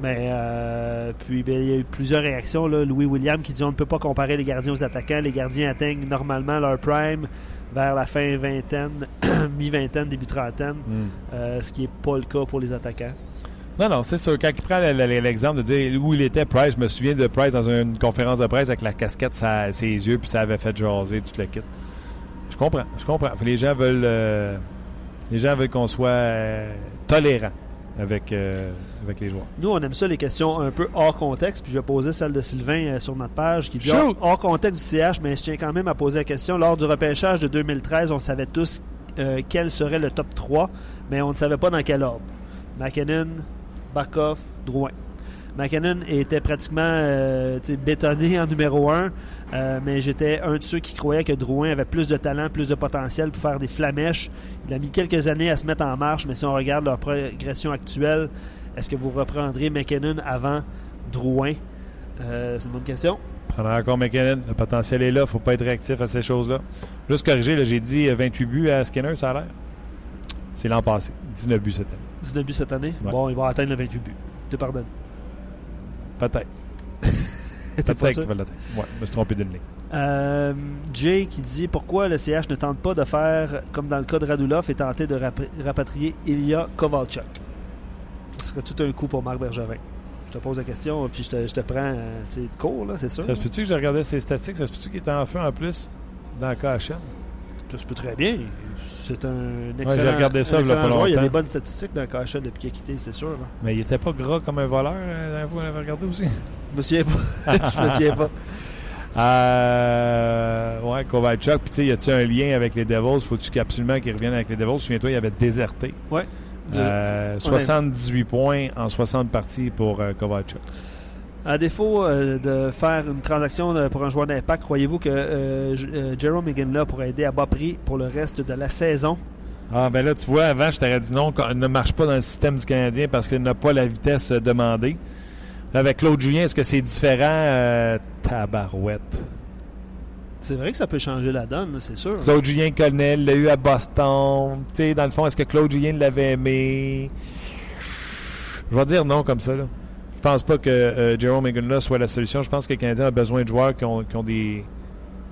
Mais euh, puis ben, il y a eu plusieurs réactions. Là. Louis William qui dit on ne peut pas comparer les gardiens aux attaquants. Les gardiens atteignent normalement leur prime vers la fin vingtaine, mi-vingtaine, début trentaine, Hmm. ce qui n'est pas le cas pour les attaquants. Non, non, c'est sûr. Quand il prend le- le- l'exemple de dire où il était, Price, je me souviens de Price dans une conférence de presse avec la casquette ses yeux, puis ça avait fait jaser toute la kit. Je comprends, je comprends. Les gens veulent, euh, les gens veulent qu'on soit euh, tolérant avec, euh, avec les joueurs. Nous, on aime ça, les questions un peu hors contexte. Puis je vais poser celle de Sylvain euh, sur notre page qui dit hors, hors contexte du CH, mais je tiens quand même à poser la question. Lors du repêchage de 2013, on savait tous euh, quel serait le top 3, mais on ne savait pas dans quel ordre. McKinnon, Barkov, Drouin. McKinnon était pratiquement euh, bétonné en numéro 1, mais j'étais un de ceux qui croyaient que Drouin avait plus de talent, plus de potentiel pour faire des flamèches. Il a mis quelques années à se mettre en marche, mais si on regarde leur progression actuelle, est-ce que vous reprendrez McKinnon avant Drouin? Euh, c'est une bonne question. Prendra encore McKinnon. Le potentiel est là. faut pas être réactif à ces choses-là. Juste corriger, j'ai dit euh, 28 buts à Skinner, ça a l'air. C'est l'an passé. 19 buts cette année. 19 buts cette année. Ouais. Bon, il va atteindre le 28 buts. Te pardonne. Peut-être. Peut-être qu'il va l'atteindre. Ouais, je me suis trompé d'une ligne. Euh, Jay qui dit pourquoi le CH ne tente pas de faire comme dans le cas de Radulov et tenter de rap- rapatrier Ilya Kovalchuk? Ce serait tout un coup pour Marc Bergevin. Je te pose la question, puis je te, je te prends euh, de cours, là, c'est sûr. Ça se peut-tu que j'ai regardé ses statistiques? Ça se peut-tu qu'il était en feu en plus dans le KHL? Ça se peut très bien. C'est un excellent, j'ai regardé ça, un il y a excellent pas joueur. Il y a des bonnes statistiques dans le KHL depuis qu'il a quitté, c'est sûr. là. Mais il était pas gras comme un voleur, euh, la on l'avait regardé aussi. Je me souviens pas. je me souviens pas. Euh, ouais, Kovalchuk. Puis, tu sais, y a-tu un lien avec les Devils? Faut-tu absolument qu'il revienne avec les Devils? Souviens-toi, il avait déserté. Ouais. Euh, Je- 78 points en 60 parties pour euh, Kovalchuk. À défaut euh, de faire une transaction de- pour un joueur d'impact, croyez-vous que euh, euh, Jerome McGinley pourrait aider à bas prix pour le reste de la saison? Ah, ben là, tu vois, avant, je t'aurais dit non, ne marche pas dans le système du Canadien parce qu'il n'a pas la vitesse euh, demandée. Là, avec Claude Julien, est-ce que c'est différent? Euh, tabarouette. C'est vrai que ça peut changer la donne, c'est sûr. Claude Julien connaît, l'a eu à Boston. Tu sais, dans le fond, est-ce que Claude Julien l'avait aimé? Je vais dire non comme ça. Là. Je pense pas que euh, Jerome McGinley soit la solution. Je pense que le Canadien a besoin de joueurs qui ont, qui ont des,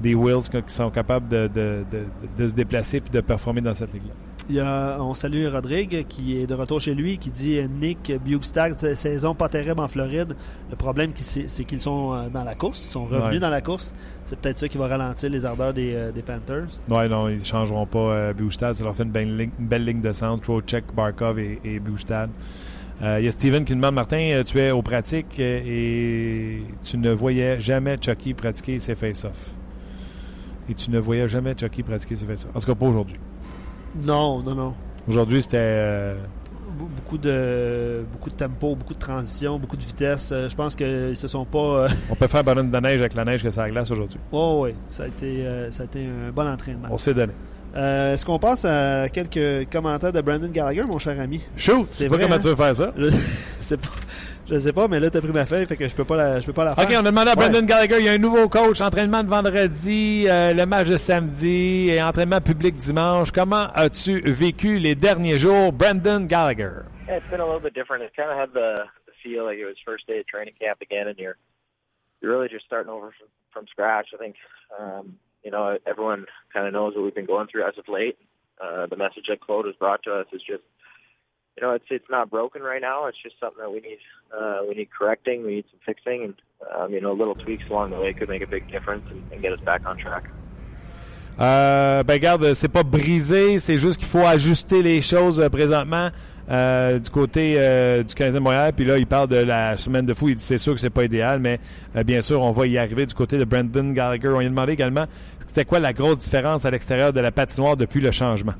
des wheels, qui sont capables de, de- de- de se déplacer et de performer dans cette ligue-là. Il y a, on salue Rodrigue qui est de retour chez lui, qui dit euh, Nick Bugstad, sa- saison pas terrible en Floride. Le problème, c'est qu'ils sont euh, dans la course, ils sont revenus Ouais. dans la course. C'est peut-être ça qui va ralentir les ardeurs des, des Panthers. Ouais, non, ils ne changeront pas euh, Bustad. Ça leur fait une belle ligne, une belle ligne de centre. Trocheck, Barkov et, et Bustad. Euh, Il y a Steven qui demande Martin, euh, tu es aux pratiques euh, et tu ne voyais jamais Chucky pratiquer ses face-off. Et tu ne voyais jamais Chucky pratiquer ses face-off. En tout cas, pas aujourd'hui. Non, non, non. Aujourd'hui, c'était. euh, Be- Beaucoup de, beaucoup de tempo, beaucoup de transition, beaucoup de vitesse. Je pense qu'ils se sont pas. on peut faire bonhomme de neige avec la neige que ça glace aujourd'hui. Oh oui, ça a été, ça a été un bon entraînement. On s'est donné. Euh, Est-ce qu'on passe à quelques commentaires de Brandon Gallagher, mon cher ami? Shoot! C'est pas vrai, comment hein? tu veux faire ça? Je sais pas. Je sais pas, mais là, t'as pris ma feuille, fait que je peux pas la, je peux pas la faire. OK, on a demandé à Ouais. Brendan Gallagher, il y a un nouveau coach, entraînement de vendredi, euh, le match de samedi et entraînement public dimanche. Comment as-tu vécu les derniers jours, Brendan Gallagher? Yeah, it's been a little bit different. It kind of had the, the feel like it was first day of training camp again, and you're you're really just starting over from, from scratch. I think um, you know everyone kind of knows what we've been going through as of late. Uh, the message that Claude has brought to us is just you know it's it's not broken right now. It's just something that we need uh, we need correcting. We need some fixing, and um, you know little tweaks along the way could make a big difference and, and get us back on track. Euh, ben regarde, c'est pas brisé, c'est juste qu'il faut ajuster les choses euh, présentement euh, du côté euh, du 15e Montréal. Puis là, il parle de la semaine de fou. Il dit c'est sûr que c'est pas idéal, mais euh, bien sûr, on va y arriver du côté de Brendan Gallagher. On lui a demandé également c'était quoi la grosse différence à l'extérieur de la patinoire depuis le changement?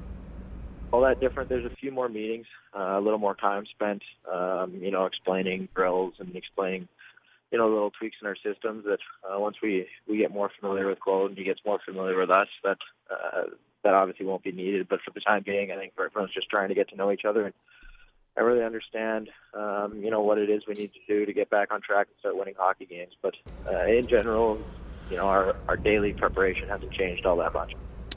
all that different. There's a few more meetings, uh, a little more time spent, um, you know, explaining drills and explaining, you know, little tweaks in our systems. That uh, once we we get more familiar with Claude and he gets more familiar with us, that uh, that obviously won't be needed. But for the time being, I think everyone's just trying to get to know each other and. I really understand, um, you know, what it is we need to do to get back on track and start winning hockey games. But uh, in general, you know, our, our daily preparation hasn't changed all that much.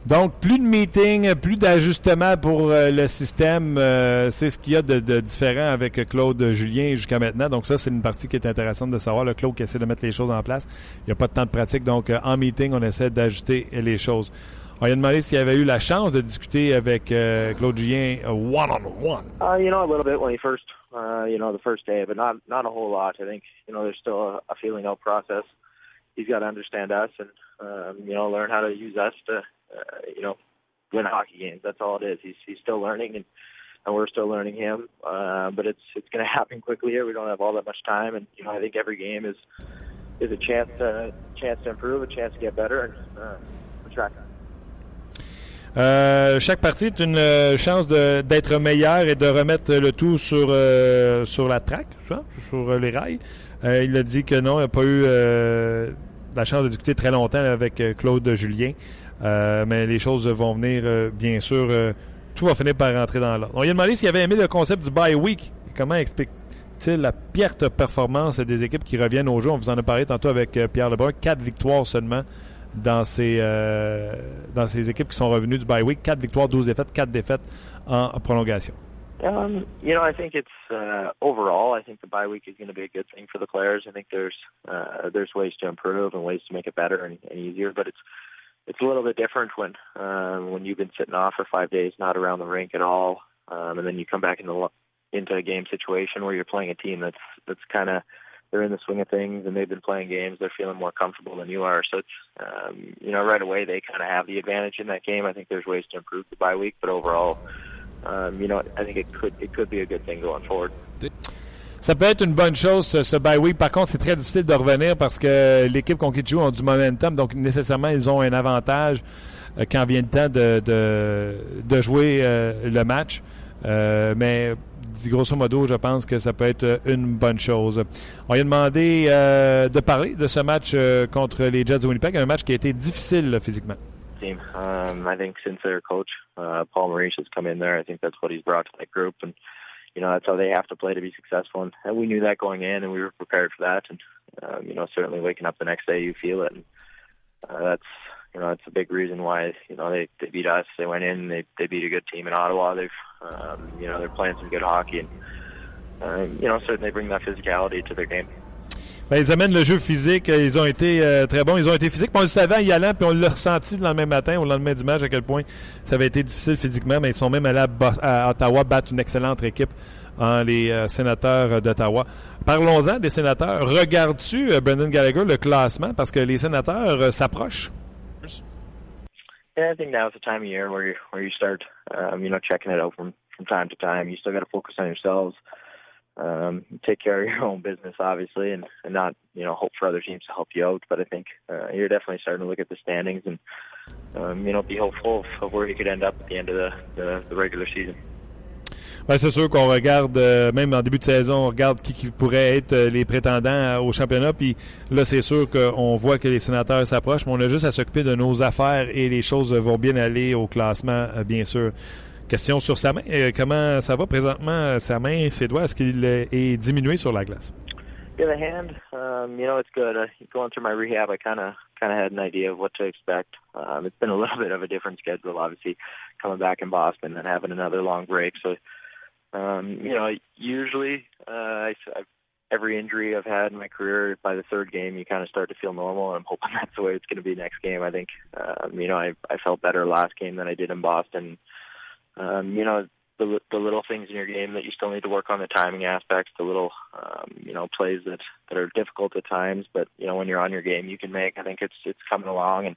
Donc, plus de meetings, plus d'ajustements pour euh, le système. euh, c'est ce qu'il y a de, de différent avec Claude Julien jusqu'à maintenant. Donc, ça, c'est une partie qui est intéressante de savoir. Le Claude qui essaie de mettre les choses en place. Il n'y a pas de temps de pratique. Donc, euh, en meeting, on essaie d'ajuster les choses. On lui a demandé s'il avait eu la chance de discuter avec euh, Claude Julien one-on-one. Uh, you know, a little bit when he first, uh, you know, the first day, but not not a whole lot. I think, you know, there's still a, a feeling out process. He's got to understand us and, um, you know, learn how to use us to, uh, you know, win hockey games. That's all it is. He's he's still learning and. And we're still learning him, uh, but it's it's going to happen quickly here. We don't have all that much time, and you know I think every game is is a chance to chance to improve, a chance to get better, and uh, we're tracking. Euh, chaque partie est une euh, chance d'être meilleur et de remettre le tout sur, euh, sur la track, sur euh, les rails. Euh, il a dit que non, il n'a pas eu la chance de discuter très longtemps avec Claude Julien. Euh, mais les choses vont venir, euh, bien sûr. euh, tout va finir par rentrer dans l'ordre. On lui a demandé s'il avait aimé le concept du bye week. Comment explique-t-il la de performance des équipes qui reviennent au jeu? On vous en a parlé tantôt avec euh, Pierre Lebrun. Quatre victoires seulement dans ces, euh, dans ces équipes qui sont revenues du bye week. 4 victoires, 12 défaites, 4 défaites en prolongation. Um, you know, I think it's uh, overall. I think the bye week is going to be a good thing for the players. I think there's uh, there's ways to improve and ways to make it better and, and easier, but it's it's a little bit different when um, when you've been sitting off for five days, not around the rink at all, um, and then you come back into into a game situation where you're playing a team that's that's kind of they're in the swing of things and they've been playing games. They're feeling more comfortable than you are, so it's um, you know right away they kind of have the advantage in that game. I think there's ways to improve the bye week, but overall. Um, you know, I think it could it could be a good thing going forward. Ça peut être une bonne chose, ce, ce bye week. Par contre, c'est très difficile de revenir parce que l'équipe contre qui tu joues ont du momentum. Donc, nécessairement, ils ont un avantage euh, quand vient le temps de, jouer euh, le match. Euh, mais grosso modo, je pense que ça peut être une bonne chose. On lui a demandé de parler de ce match contre les Jets de Winnipeg, un match qui a été difficile physiquement. team. Um, I think since their coach uh, Paul Maurice has come in there, I think that's what he's brought to that group, you know that's how they have to play to be successful. And, we knew that going in, and we were prepared for that. And um, you know, certainly waking up the next day, you feel it, and uh, that's you know that's a big reason why you know they they beat us. They went in, they they beat a good team in Ottawa. They've um, you know they're playing some good hockey, and uh, you know certainly bring that physicality to their game. Ben, ils amènent le jeu physique. Ils ont été euh, très bons. Ils ont été physiques. On le savait en y allant, puis on l'a ressenti le lendemain matin, au lendemain du match, à quel point ça avait été difficile physiquement. Mais ils sont même allés à, Ottawa battre une excellente équipe, en les euh, sénateurs d'Ottawa. Parlons-en des sénateurs. Regardes-tu, euh, Brendan Gallagher, le classement? Parce que les sénateurs euh, s'approchent. Yeah, I think the time of year where you where you start, um, you know, checking it out from from time to time. You still got um, take care of your own business, obviously, and, and not you know hope for other teams to help you out. But I think uh, you're definitely starting to look at the standings and um, you know be hopeful of, of where you could end up at the end of the the, the regular season. Ben, c'est sûr qu'on regarde, euh, même en début de saison, on regarde qui, qui pourrait être euh, les prétendants euh, au championnat. Puis là, c'est sûr qu'on voit que les sénateurs s'approchent, mais on a juste à s'occuper de nos affaires et les choses vont bien aller au classement, euh, bien sûr. Question sur sa main. Euh, comment ça va présentement, sa main, ses doigts? Est-ce qu'il est diminué sur la glace? Yeah, the hand, um, you know, it's good. Uh, going through my rehab, I kind of kind of had an idea of what to expect. Um, it's been a little bit of a different schedule, obviously, coming back in Boston and having another long break. So, um, you know, usually uh, I, I've every injury I've had in my career, by the third game, you kind of start to feel normal. And I'm hoping that's the way it's going to be next game. I think, um, you know, I, I felt better last game than I did in Boston. Um, you know, the the little things in your game that you still need to work on the timing aspects, the little um, you know plays that that are difficult at times, but you know when you're on your game, you can make. I think it's it's coming along, and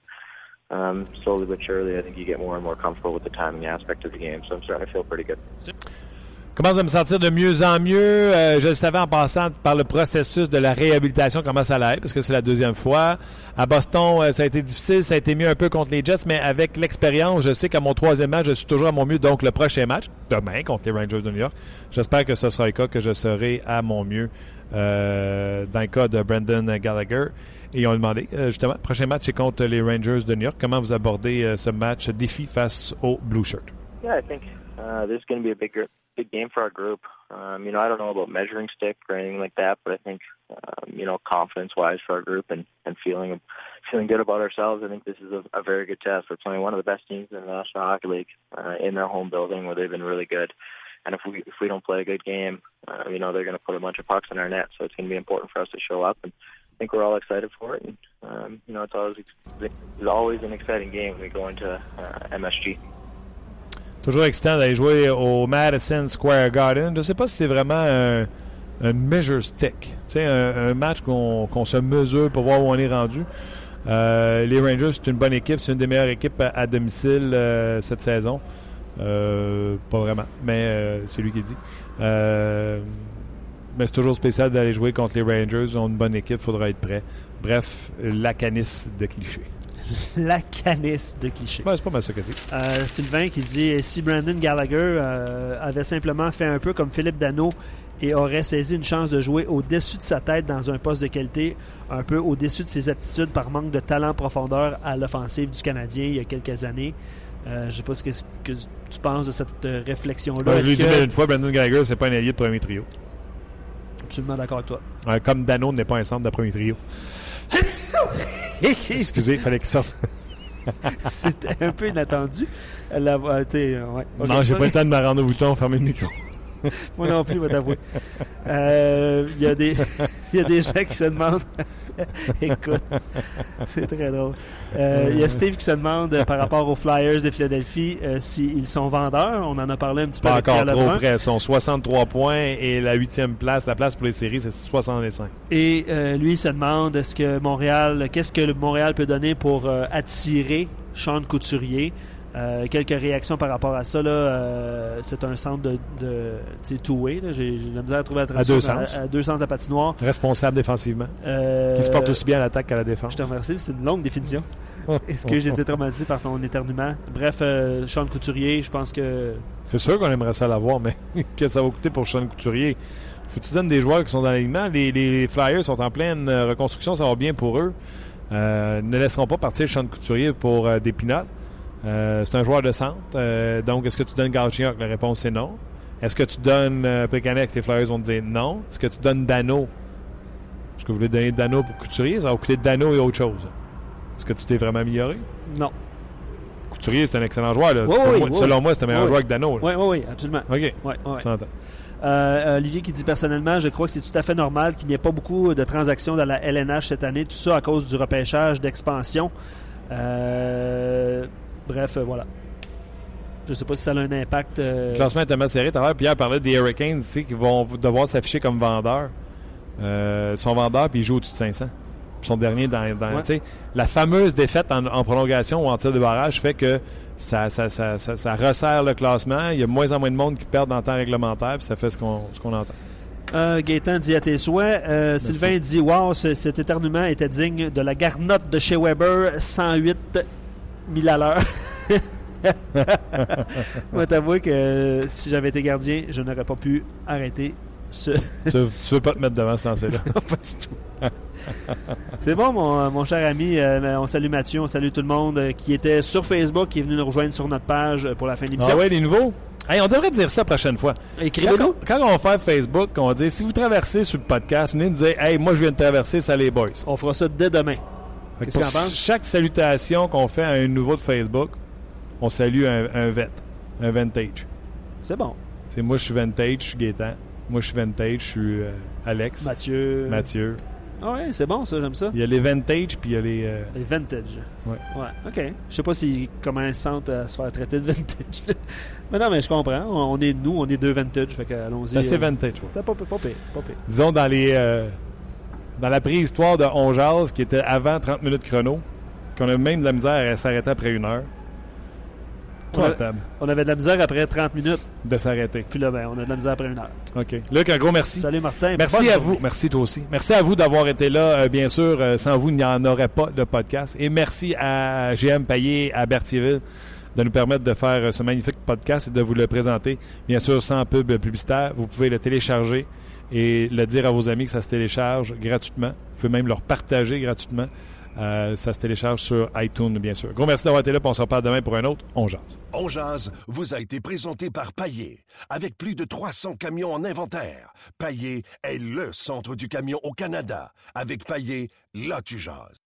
um, slowly but surely, I think you get more and more comfortable with the timing aspect of the game. So I'm starting to feel pretty good. Commence à me sentir de mieux en mieux. Euh, je le savais en passant par le processus de la réhabilitation, comment ça allait, parce que c'est la deuxième fois. À Boston, euh, ça a été difficile, ça a été mieux un peu contre les Jets, mais avec l'expérience, je sais qu'à mon troisième match, je suis toujours à mon mieux. Donc, le prochain match, demain, contre les Rangers de New York, j'espère que ce sera le cas, que je serai à mon mieux euh, dans le cas de Brandon Gallagher. Et ils ont demandé, justement, prochain match, c'est contre les Rangers de New York. Comment vous abordez ce match défi face aux Blue Shirts? Yeah, I think uh, there's going be a big big game for our group. Um, you know, I don't know about measuring stick or anything like that, but I think, um, you know, confidence-wise for our group and, and feeling feeling good about ourselves, I think this is a, a very good test. We're playing one of the best teams in the National Hockey League uh, in their home building, where they've been really good. And if we if we don't play a good game, uh, you know, they're going to put a bunch of pucks in our net. So it's going to be important for us to show up. And I think we're all excited for it. And um, you know, it's always it's always an exciting game when we go into uh, MSG. Toujours excitant d'aller jouer au Madison Square Garden. Je ne sais pas si c'est vraiment un, measure stick. Un, un match qu'on qu se mesure pour voir où on est rendu. Euh, les Rangers, c'est une bonne équipe. C'est une des meilleures équipes à, domicile euh, cette saison. Euh, pas vraiment, mais c'est lui qui dit. Mais c'est toujours spécial d'aller jouer contre les Rangers. Ils ont une bonne équipe, il faudra être prêt. Bref, la canisse de clichés. la canisse de clichés. Ben, c'est pas mal ça que dit. Euh, Sylvain qui dit si Brandon Gallagher euh, avait simplement fait un peu comme Philippe Dano et aurait saisi une chance de jouer au-dessus de sa tête dans un poste de qualité, un peu au-dessus de ses aptitudes par manque de talent profondeur à l'offensive du Canadien il y a quelques années. Euh, je sais pas ce que, que, tu penses de cette euh, réflexion-là. Ben, je l'ai dit que... une fois, Brandon Gallagher, c'est pas un allié de premier trio. Absolument d'accord avec toi. Comme Dano n'est pas un centre de premier trio. Excusez, il fallait qu'il sorte. C'était un peu inattendu. La, euh, ouais. okay. Non, j'ai pas le temps de me rendre au bouton, fermer le micro. Moi non plus, je vais t'avouer. Il euh, y, a des, y a des gens qui se demandent. Écoute, c'est très drôle. Il euh, y a Steve qui se demande euh, par rapport aux Flyers de Philadelphie euh, s'ils sont vendeurs. On en a parlé un petit peu Pas avec encore Pierre trop près. Ils sont 63 points et la huitième place, la place pour les séries, c'est 65. Et lui il se demande est-ce que Montréal, qu'est-ce que Montréal peut donner pour attirer Sean Couturier? Euh, quelques réactions par rapport à ça. Là, euh, c'est un centre de, de two-way. J'ai j'ai de la misère à trouver la traduction. deux sens. À, à deux sens de la patinoire. Responsable défensivement. Euh, Qui se porte aussi bien à l'attaque qu'à la défense. Je te remercie. C'est une longue définition. Est-ce que j'ai été traumatisé par ton éternuement? Bref, Sean Couturier, je pense que... C'est sûr qu'on aimerait ça l'avoir, mais que ça va coûter pour Sean Couturier? Faut que tu donnes des joueurs qui sont dans l'alignement. Les, les Flyers sont en pleine reconstruction, ça va bien pour eux. Ne laisseront pas partir Sean Couturier pour des pinottes. Euh, c'est un joueur de centre. Euh, donc, est-ce que tu donnes Galchenyuk? La réponse, c'est non. Est-ce que tu donnes euh, Plekanec? Les Flyers vont te dire non. Est-ce que tu donnes Dano? Est-ce que vous voulez donner Dano pour Couturier? Ça va coûter Dano et autre chose. Est-ce que tu t'es vraiment amélioré? Non. Couturier, c'est un excellent joueur. Là. Oui, Pour oui, moi- oui, selon moi, c'est un meilleur joueur que Dano. là. Oui, oui, oui, absolument. OK. S'entend. Euh, Olivier qui dit personnellement, je crois que c'est tout à fait normal qu'il n'y ait pas beaucoup de transactions dans la LNH cette année, tout ça à cause du repêchage d'expansion. Euh, bref, euh, voilà. Je sais pas si ça a un impact. euh, Le classement est tellement serré. Tout à l'heure, Pierre parlait des Hurricanes tu sais, qui vont devoir s'afficher comme vendeurs. Euh, ils sont vendeurs puis ils jouent au-dessus de 500. Ils sont derniers dans. dans- Ouais. La fameuse défaite en, en prolongation ou en tir de barrage fait que ça, ça, ça, ça, ça resserre le classement. Il y a de moins en moins de monde qui perdent en temps réglementaire puis ça fait ce qu'on entend. Euh, Gaétan dit à tes souhaits. Euh, Sylvain dit Wow, ce- cet éternuement était digne de la garnotte de chez Weber, 108 000 à l'heure. Moi, t'avouer que euh, si j'avais été gardien, je n'aurais pas pu arrêter Ce- tu, tu veux pas te mettre devant ce lancer-là? pas du tout. C'est bon, mon, mon cher ami. euh, on salue Mathieu, on salue tout le monde euh, qui était sur Facebook, qui est venu nous rejoindre sur notre page euh, pour la fin de l'émission. Ah ouais, les nouveaux? Hey, on devrait dire ça la prochaine fois. Quand, Écrivez-nous. quand on va faire Facebook, on va dire si vous traversez sur le podcast, venez nous dire Hey, moi je viens de traverser, ça les boys. On fera ça dès demain. Que Qu'est-ce chaque salutation qu'on fait à un nouveau de Facebook, on salue un, un vet, un vintage. C'est bon. C'est moi je suis vintage, je suis Gaétan. Moi je suis vintage, je suis euh, Alex. Mathieu. Mathieu. Ah ouais, c'est bon ça, j'aime ça. Il y a les vintage puis il y a les. euh, Les vintage. Ouais. Ouais, ok. Je sais pas si comment ils se sentent à se faire traiter de vintage. mais non, mais je comprends. On est nous, on est deux vintage. Fait que allons-y. c'est euh, vintage. ouais. C'est pas pas pire, pas pire. Disons dans les. euh, dans la préhistoire de On Jase, qui était avant 30 minutes chrono, qu'on a même de la misère à s'arrêter après une heure. On avait de la misère après 30 minutes. de s'arrêter. Puis là, ben, on a de la misère après une heure. OK. Luc, un gros merci. Salut Martin. Merci à vous. Merci toi aussi. Merci à vous d'avoir été là. Euh, bien sûr, euh, sans vous, il n'y en aurait pas de podcast. Et merci à GM Payet à Berthierville de nous permettre de faire euh, ce magnifique podcast et de vous le présenter. Bien sûr, sans pub publicitaire. Vous pouvez le télécharger et le dire à vos amis que ça se télécharge gratuitement. Vous pouvez même leur partager gratuitement. Euh, ça se télécharge sur iTunes, bien sûr. Gros merci d'avoir été là. On se reparle demain pour un autre. On jase. On jase vous a été présenté par Paillé. Avec plus de 300 camions en inventaire, Paillé est le centre du camion au Canada. Avec Paillé, là tu jases.